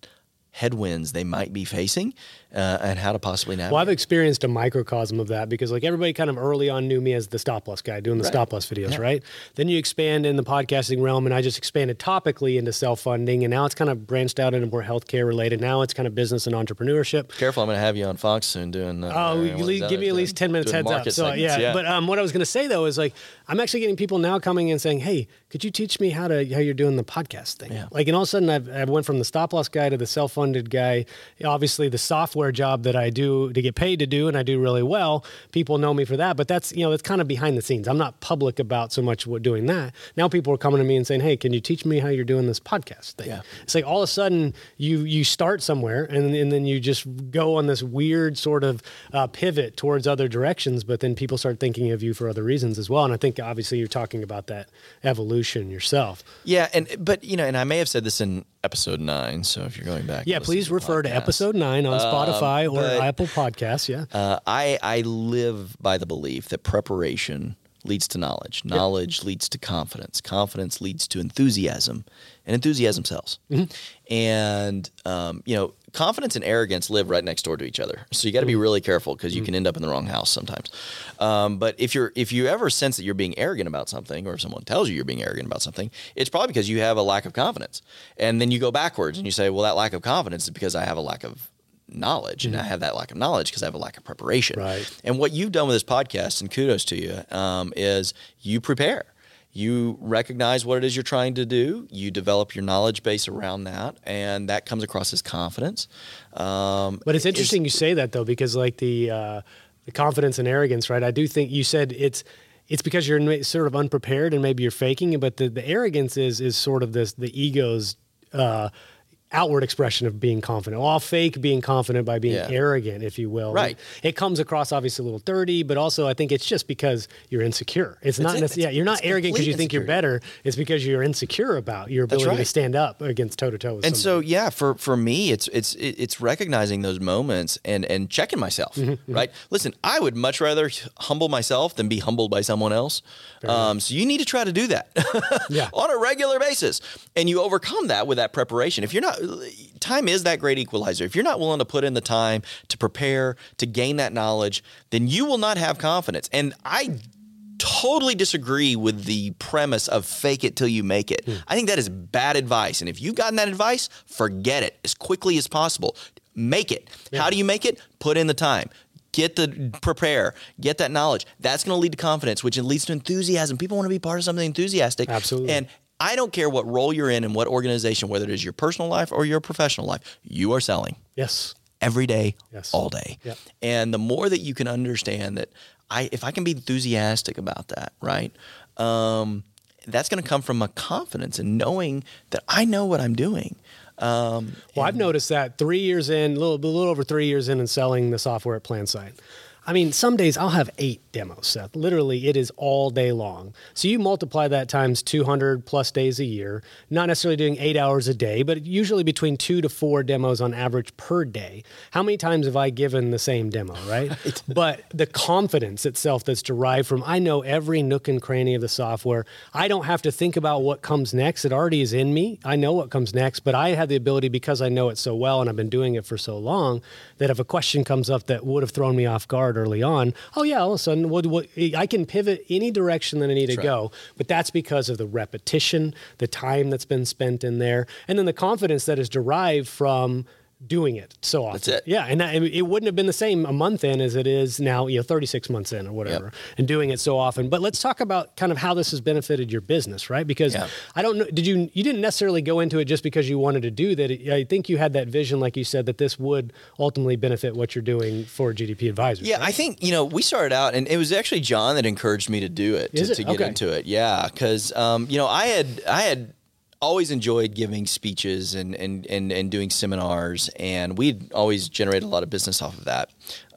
headwinds they might be facing uh, and how to possibly navigate. Well, I've experienced a microcosm of that because, like, everybody kind of early on knew me as the stop loss guy doing the Right. stop loss videos, right? Then you expand in the podcasting realm, and I just expanded topically into self funding, and now it's kind of branched out into more healthcare related. Now it's kind of business and entrepreneurship. Careful, I'm going to have you on Fox soon doing. Uh, Oh, uh, you what is le- give me at least 10 minutes heads up. So, segments, yeah. But um, what I was going to say, though, is like, I'm actually getting people now coming and saying, hey, could you teach me how to how you're doing the podcast thing? Yeah. Like, and all of a sudden, I've, I went from the stop loss guy to the self funded guy. Obviously, the software job that I do to get paid to do, and I do really well. People know me for that, but that's, you know, that's kind of behind the scenes. I'm not public about so much what doing that. Now people are coming to me and saying, hey, can you teach me how you're doing this podcast thing? Yeah. It's like all of a sudden you you start somewhere and, and then you just go on this weird sort of uh, pivot towards other directions, but then people start thinking of you for other reasons as well. And I think obviously you're talking about that evolution yourself. Yeah, and but you know, and I may have said this in episode nine. So if you're going back, Yeah, please the refer to episode nine on Spotify or but- Apple Podcasts. Yeah. Uh, I I live by the belief that preparation leads to knowledge. Knowledge leads to confidence. Confidence leads to enthusiasm, and enthusiasm sells. And um, you know, confidence and arrogance live right next door to each other. So you got to be really careful because you can end up in the wrong house sometimes. Um, but if you're if you ever sense that you're being arrogant about something, or if someone tells you you're being arrogant about something, it's probably because you have a lack of confidence. And then you go backwards and you say, well, that lack of confidence is because I have a lack of knowledge and I have that lack of knowledge because I have a lack of preparation. Right. And what you've done with this podcast, and kudos to you, um, is you prepare. You recognize what it is you're trying to do. You develop your knowledge base around that, and that comes across as confidence. Um, But it's interesting you say that though, because like the uh, the confidence and arrogance, right? I do think you said it's it's because you're sort of unprepared and maybe you're faking it, but the, the arrogance is is sort of this the ego's uh, outward expression of being confident. Well, I'll fake being confident by being Yeah. arrogant, if you will. Right. It comes across obviously a little dirty, but also I think it's just because you're insecure. It's not it. necessarily, yeah, you're not arrogant because you think you're better. It's because you're insecure about your ability to stand up against toe to toe with and somebody. so yeah for for me it's it's it's recognizing those moments and and checking myself Mm-hmm, right listen i would much rather humble myself than be humbled by someone else um, so you need to try to do that Yeah. [laughs] on a regular basis and you overcome that with that preparation if you're not time is that great equalizer if you're not willing to put in the time to prepare to gain that knowledge then you will not have confidence and i totally disagree with the premise of fake it till you make it. Hmm. I think that is bad advice. And if you've gotten that advice, forget it as quickly as possible. Make it. How do you make it? Put in the time. Get the prepare, get that knowledge. That's going to lead to confidence, which leads to enthusiasm. People want to be part of something enthusiastic. Absolutely. And I don't care what role you're in and what organization, whether it is your personal life or your professional life, you are selling yes. every day, Yes. all day. Yep. And the more that you can understand that, I if I can be enthusiastic about that, right? Um, that's going to come from a confidence and knowing that I know what I'm doing. Um, Well, I've noticed that three years in, a little, a little over three years in, and selling the software at PlanSite. I mean, some days I'll have eight demos, Seth. Literally, it is all day long. So you multiply that times 200 plus days a year, not necessarily doing eight hours a day, but usually between two to four demos on average per day. How many times have I given the same demo, [laughs] right? but the confidence itself that's derived from, I know every nook and cranny of the software. I don't have to think about what comes next. It already is in me. I know what comes next, but I have the ability because I know it so well and I've been doing it for so long that if a question comes up that would have thrown me off guard early on, oh yeah, all of a sudden what, what, I can pivot any direction that I need to right. go. But that's because of the repetition, the time that's been spent in there, and then the confidence that is derived from doing it so often. That's it. Yeah, and that, it wouldn't have been the same a month in as it is now, you know, 36 months in or whatever, Yep. and doing it so often. But let's talk about kind of how this has benefited your business, right? Because. I don't know, did you, you didn't necessarily go into it just because you wanted to do that. I think you had that vision, like you said, that this would ultimately benefit what you're doing for GDP advisors. Yeah, I think you know we started out, and it was actually John that encouraged me to do it to, it? to get Okay. into it. Yeah, because um, you know I had I had always enjoyed giving speeches and and and, and doing seminars, and we'd always generated a lot of business off of that.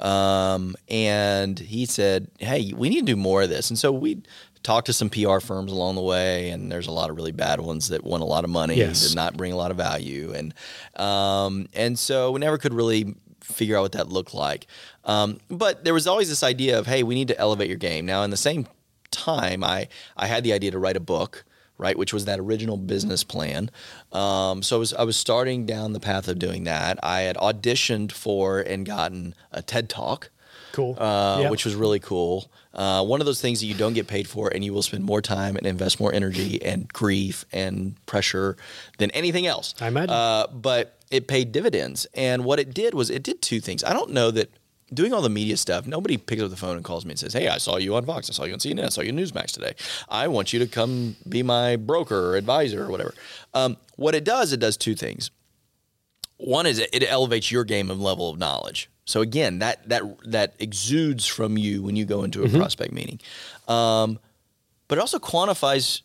Um, and he said, "Hey, we need to do more of this," and so we. Talked to some PR firms along the way, and there's a lot of really bad ones that want a lot of money, Yes. did not bring a lot of value, and um, and so we never could really figure out what that looked like. Um, but there was always this idea of, hey, we need to elevate your game. Now, in the same time, I I had the idea to write a book, right, which was that original business plan. Um, so I was I was starting down the path of doing that. I had auditioned for and gotten a TED Talk. Cool. Uh, Yeah. Which was really cool. Uh, one of those things that you don't get paid for, and you will spend more time and invest more energy and grief and pressure than anything else. I imagine. Uh, but it paid dividends. And what it did was it did two things. I don't know that doing all the media stuff, nobody picks up the phone and calls me and says, Hey, I saw you on Fox. I saw you on CNN. I saw you on Newsmax today. I want you to come be my broker or advisor or whatever. Um, what it does, it does two things. One is it, it elevates your game and level of knowledge. So again, that that that exudes from you when you go into a prospect meeting. Um, but it also quantifies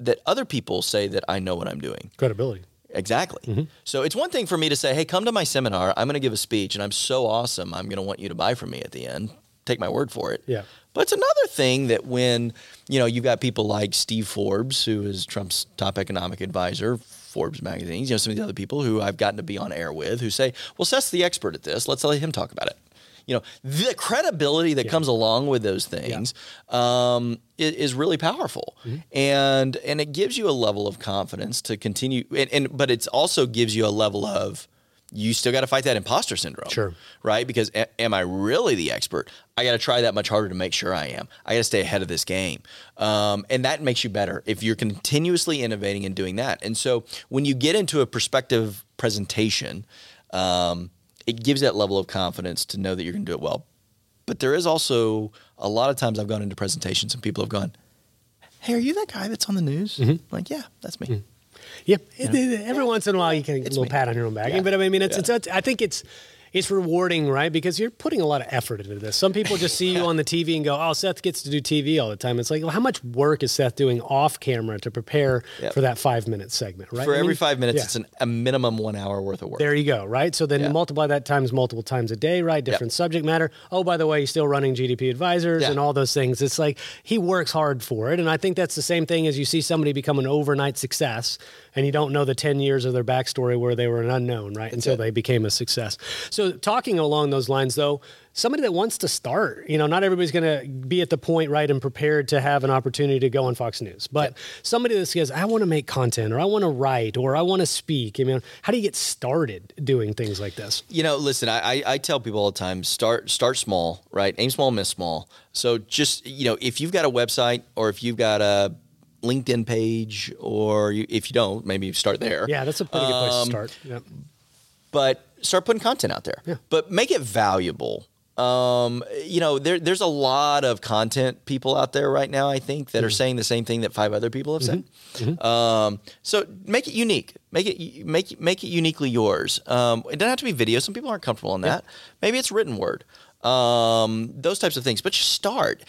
that other people say that I know what I'm doing. Credibility. Exactly. Mm-hmm. So it's one thing for me to say, "Hey, come to my seminar. I'm going to give a speech, and I'm so awesome. I'm going to want you to buy from me at the end. Take my word for it." Yeah. But it's another thing that when you know you've got people like Steve Forbes, who is Trump's top economic advisor, Forbes magazine. You know some of the other people who I've gotten to be on air with, who say, "Well, Seth's the expert at this. Let's let him talk about it." You know, the credibility that comes along with those things um, i- is, really powerful, Mm-hmm. and and it gives you a level of confidence to continue. And, and but it also gives you a level of you still got to fight that imposter syndrome, Sure. right? Because a- am I really the expert? I got to try that much harder to make sure I am. I got to stay ahead of this game, um, and that makes you better if you're continuously innovating and doing that. And so when you get into a perspective presentation, um, it gives that level of confidence to know that you're going to do it well. But there is also a lot of times I've gone into presentations and people have gone, "Hey, are you that guy that's on the news?" Mm-hmm. Like, yeah, that's me. Yeah, it- it- every once in a while you can get a little me. pat on your own back. Yeah. But I mean, it's, Yeah. it's, I think it's it's rewarding, right? Because you're putting a lot of effort into this. Some people just see you on the TV and go, "Oh, Seth gets to do TV all the time." It's like, well, how much work is Seth doing off camera to prepare Yep. for that five minute segment, right? For I every mean, five minutes, yeah. it's an, a minimum one hour worth of work. There you go, right? So then Yeah. multiply that times multiple times a day, right? Different subject matter. Oh, by the way, he's still running GDP advisors and all those things. It's like he works hard for it. And I think that's the same thing as you see somebody become an overnight success and you don't know the 10 years of their backstory where they were an unknown, right? Until it. they became a success. So talking along those lines though, somebody that wants to start, you know, not everybody's going to be at the point, right, and prepared to have an opportunity to go on Fox News, but somebody that says, I want to make content or I want to write or I want to speak. I mean, how do you get started doing things like this? You know, listen, I, I, I tell people all the time, start start small, right? Aim small, miss small. So just you know, if you've got a website or if you've got a LinkedIn page, or you, if you don't, maybe start there. Yeah, that's a pretty good place Um, to start. Yep. but start putting content out there. Yeah. But make it valuable. Um, you know, there, there's a lot of content people out there right now. I think that are saying the same thing that five other people have said. Um, so make it unique. Make it make make it uniquely yours. Um, it doesn't have to be video. Some people aren't comfortable in that. Maybe it's written word. Um, those types of things. But just start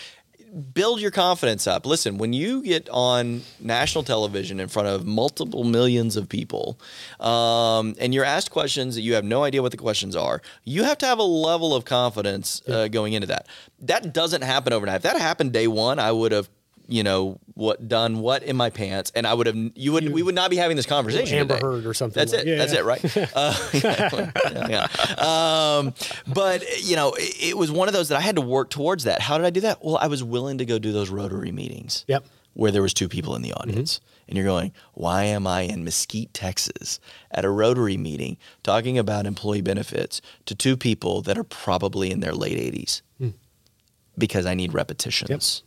build your confidence up. Listen, when you get on national television in front of multiple millions of people, um, and you're asked questions that you have no idea what the questions are, you have to have a level of confidence uh, going into that. That doesn't happen overnight. If that happened day one, I would have. You know what? Done what in my pants? And I would have. You would. we would not be having this conversation. Amber today. Heard or something That's like- it. yeah, That's yeah. it. Right. Uh, [laughs] yeah, yeah. Um, but you know, it, it was one of those that I had to work towards that. How did I do that? Well, I was willing to go do those Rotary meetings. Yep. Where there was two people in the audience, and you're going, why am I in Mesquite, Texas, at a Rotary meeting talking about employee benefits to two people that are probably in their late 80s? Because I need repetitions.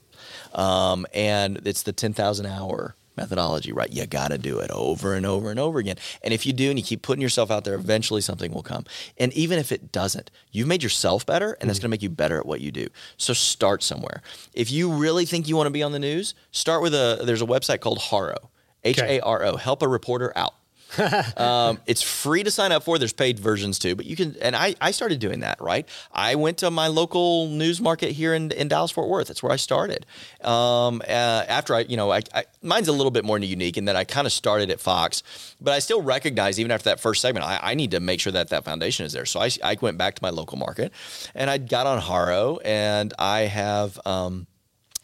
Um, and it's the 10,000 hour methodology, right? You got to do it over and over and over again. And if you do and you keep putting yourself out there, eventually something will come. And even if it doesn't, you've made yourself better and that's going to make you better at what you do. So start somewhere. If you really think you want to be on the news, start with a there's a website called Haro. H A R O, help a reporter out [laughs] um, it's free to sign up for. There's paid versions too, but you can. And I, I started doing that. Right. I went to my local news market here in, in Dallas Fort Worth. That's where I started. Um, uh, after I, you know, I, I, mine's a little bit more unique in that I kind of started at Fox, but I still recognize even after that first segment, I, I need to make sure that that foundation is there. So I, I went back to my local market, and I got on Haro, and I have. Um,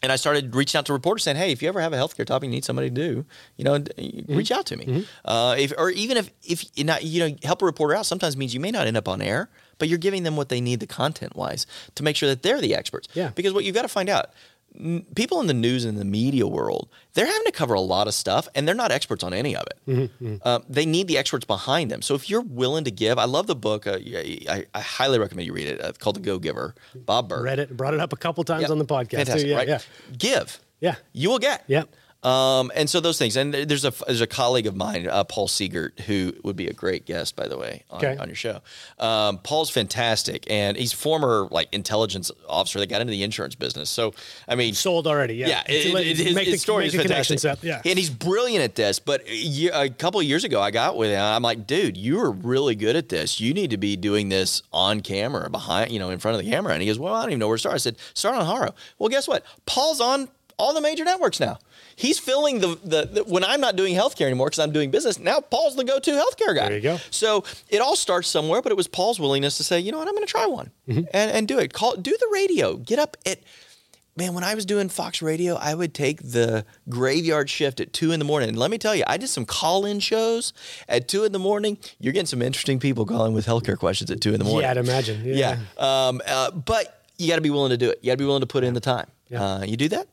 and I started reaching out to reporters saying, "Hey, if you ever have a healthcare topic you need somebody to do, you know, mm-hmm. reach out to me. Mm-hmm. Uh, if, or even if if not, you know, help a reporter out sometimes means you may not end up on air, but you're giving them what they need, the content wise, to make sure that they're the experts. Yeah. Because what you've got to find out, people in the news and the media world, they're having to cover a lot of stuff, and they're not experts on any of it. Mm-hmm, mm-hmm. Uh, they need the experts behind them. So if you're willing to give, I love the book. Uh, I, I, highly recommend you read it. Uh, it's called The Go Giver. Bob Burg. Read it. Brought it up a couple times yep. on the podcast. Fantastic, too. Yeah, right? Yeah. Give. Yeah. You will get. Yep. Um, and so those things, and there's a there's a colleague of mine, uh, Paul Siegert, who would be a great guest, by the way, on, okay. on your show. Um, Paul's fantastic, and he's former like intelligence officer that got into the insurance business. So I mean, sold already. Yeah, yeah. It, it, his, make his the, story is fantastic. Up, yeah, and he's brilliant at this. But a, a couple of years ago, I got with him. I'm like, dude, you are really good at this. You need to be doing this on camera, behind, you know, in front of the camera. And he goes, well, I don't even know where to start. I said, start on Haro. Well, guess what? Paul's on all the major networks now. He's filling the, the, the when I'm not doing healthcare anymore because I'm doing business. Now Paul's the go-to healthcare guy. There you go. So it all starts somewhere, but it was Paul's willingness to say, you know what, I'm going to try one mm-hmm. and, and do it. Call do the radio. Get up at man, when I was doing Fox Radio, I would take the graveyard shift at two in the morning. And let me tell you, I did some call in shows at two in the morning. You're getting some interesting people calling with healthcare questions at two in the morning. Yeah, I'd imagine. Yeah. yeah. Um, uh, but you got to be willing to do it. You got to be willing to put in the time. Yeah. Uh, you do that?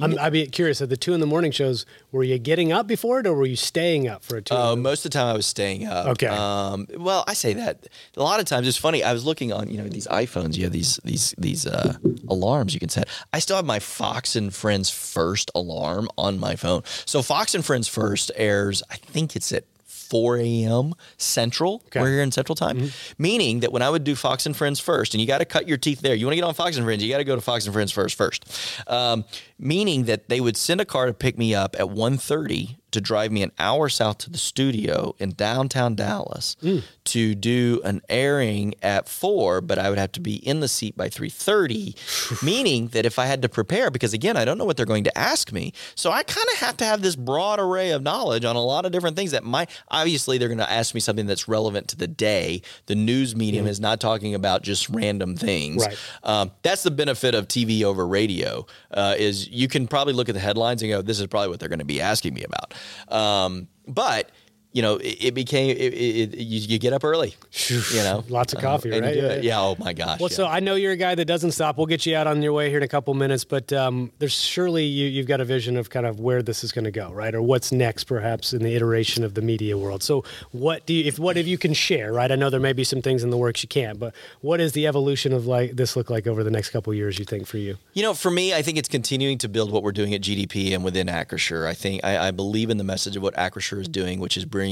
I'm, I'd be curious at the two in the morning shows. Were you getting up before it, or were you staying up for a two? Uh, most of the time, I was staying up. Okay. Um, well, I say that a lot of times. It's funny. I was looking on, you know, these iPhones. You have these these these uh, alarms you can set. I still have my Fox and Friends First alarm on my phone. So Fox and Friends First airs. I think it's at 4 a.m. Central. Okay. We're here in Central Time, mm-hmm. meaning that when I would do Fox and Friends first, and you got to cut your teeth there. You want to get on Fox and Friends, you got to go to Fox and Friends first. First, um, meaning that they would send a car to pick me up at 1.30 to drive me an hour south to the studio in downtown Dallas mm. to do an airing at four, but I would have to be in the seat by three thirty, [sighs] meaning that if I had to prepare, because again, I don't know what they're going to ask me, so I kind of have to have this broad array of knowledge on a lot of different things that might obviously they're going to ask me something that's relevant to the day. The news medium mm. is not talking about just random things. Right. Um, that's the benefit of TV over radio uh, is you can probably look at the headlines and go, this is probably what they're going to be asking me about. Um, but you know, it, it became it, it, you, you, get up early. You know, lots of coffee, uh, right? Yeah, yeah, Oh my gosh. Well, yeah. so I know you're a guy that doesn't stop. We'll get you out on your way here in a couple minutes, but um, there's surely you, have got a vision of kind of where this is going to go, right? Or what's next, perhaps, in the iteration of the media world. So, what do you, if what if you can share, right? I know there may be some things in the works you can't, but what is the evolution of like this look like over the next couple years? You think for you? You know, for me, I think it's continuing to build what we're doing at GDP and within Acrisure. I think I, I believe in the message of what Acrisure is doing, which is bringing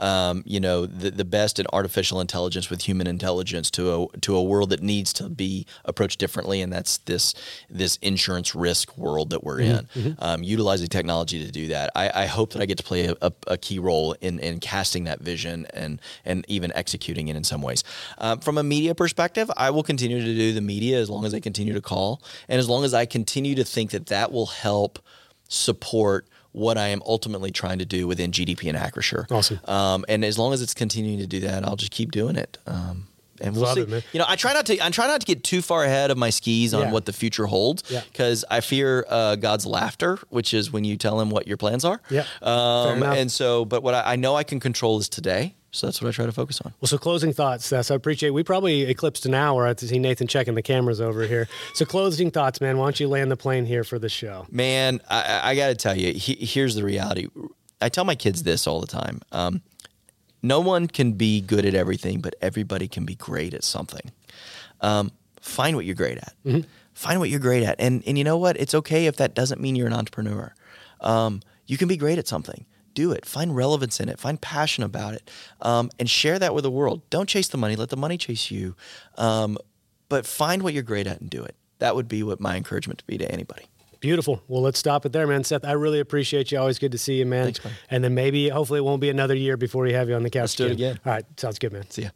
um, you know, the, the best in artificial intelligence with human intelligence to a to a world that needs to be approached differently, and that's this this insurance risk world that we're in. Mm-hmm. mm-hmm. Um, utilizing technology to do that. I, I, hope that I get to play a, a, a, key role in, in casting that vision and and even executing it in some ways. Um, from a media perspective, I will continue to do the media as long as I continue to call, and as long as I continue to think that that will help support what I am ultimately trying to do within GDP and Acrisure. Awesome. Um, and as long as it's continuing to do that, I'll just keep doing it. Um, and we'll Love see. It, you know, I try not to. I try not to get too far ahead of my skis on yeah. what the future holds, because yeah. I fear uh, God's laughter, which is when you tell him what your plans are. Yeah. Um, and so, but what I, I know I can control is today. So that's what I try to focus on. Well, so closing thoughts, Seth. I appreciate. We probably eclipsed an hour. I see Nathan checking the cameras over here. So closing thoughts, man. Why don't you land the plane here for the show? Man, I, I got to tell you. He, here's the reality. I tell my kids this all the time. Um, no one can be good at everything, but everybody can be great at something. Um, find what you're great at. Mm-hmm. Find what you're great at, and and you know what? It's okay if that doesn't mean you're an entrepreneur. Um, you can be great at something. Do it. Find relevance in it. Find passion about it, um, and share that with the world. Don't chase the money. Let the money chase you. Um, but find what you're great at and do it. That would be what my encouragement to be to anybody. Beautiful. Well, let's stop it there, man. Seth, I really appreciate you. Always good to see you, man. Thanks, man. And then maybe, hopefully, it won't be another year before we have you on the couch. Let's do it again. All right. Sounds good, man. See ya.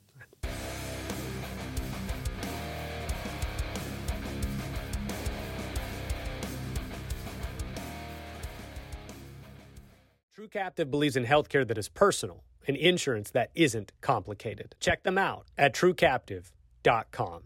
Captive believes in healthcare that is personal and insurance that isn't complicated. Check them out at truecaptive.com.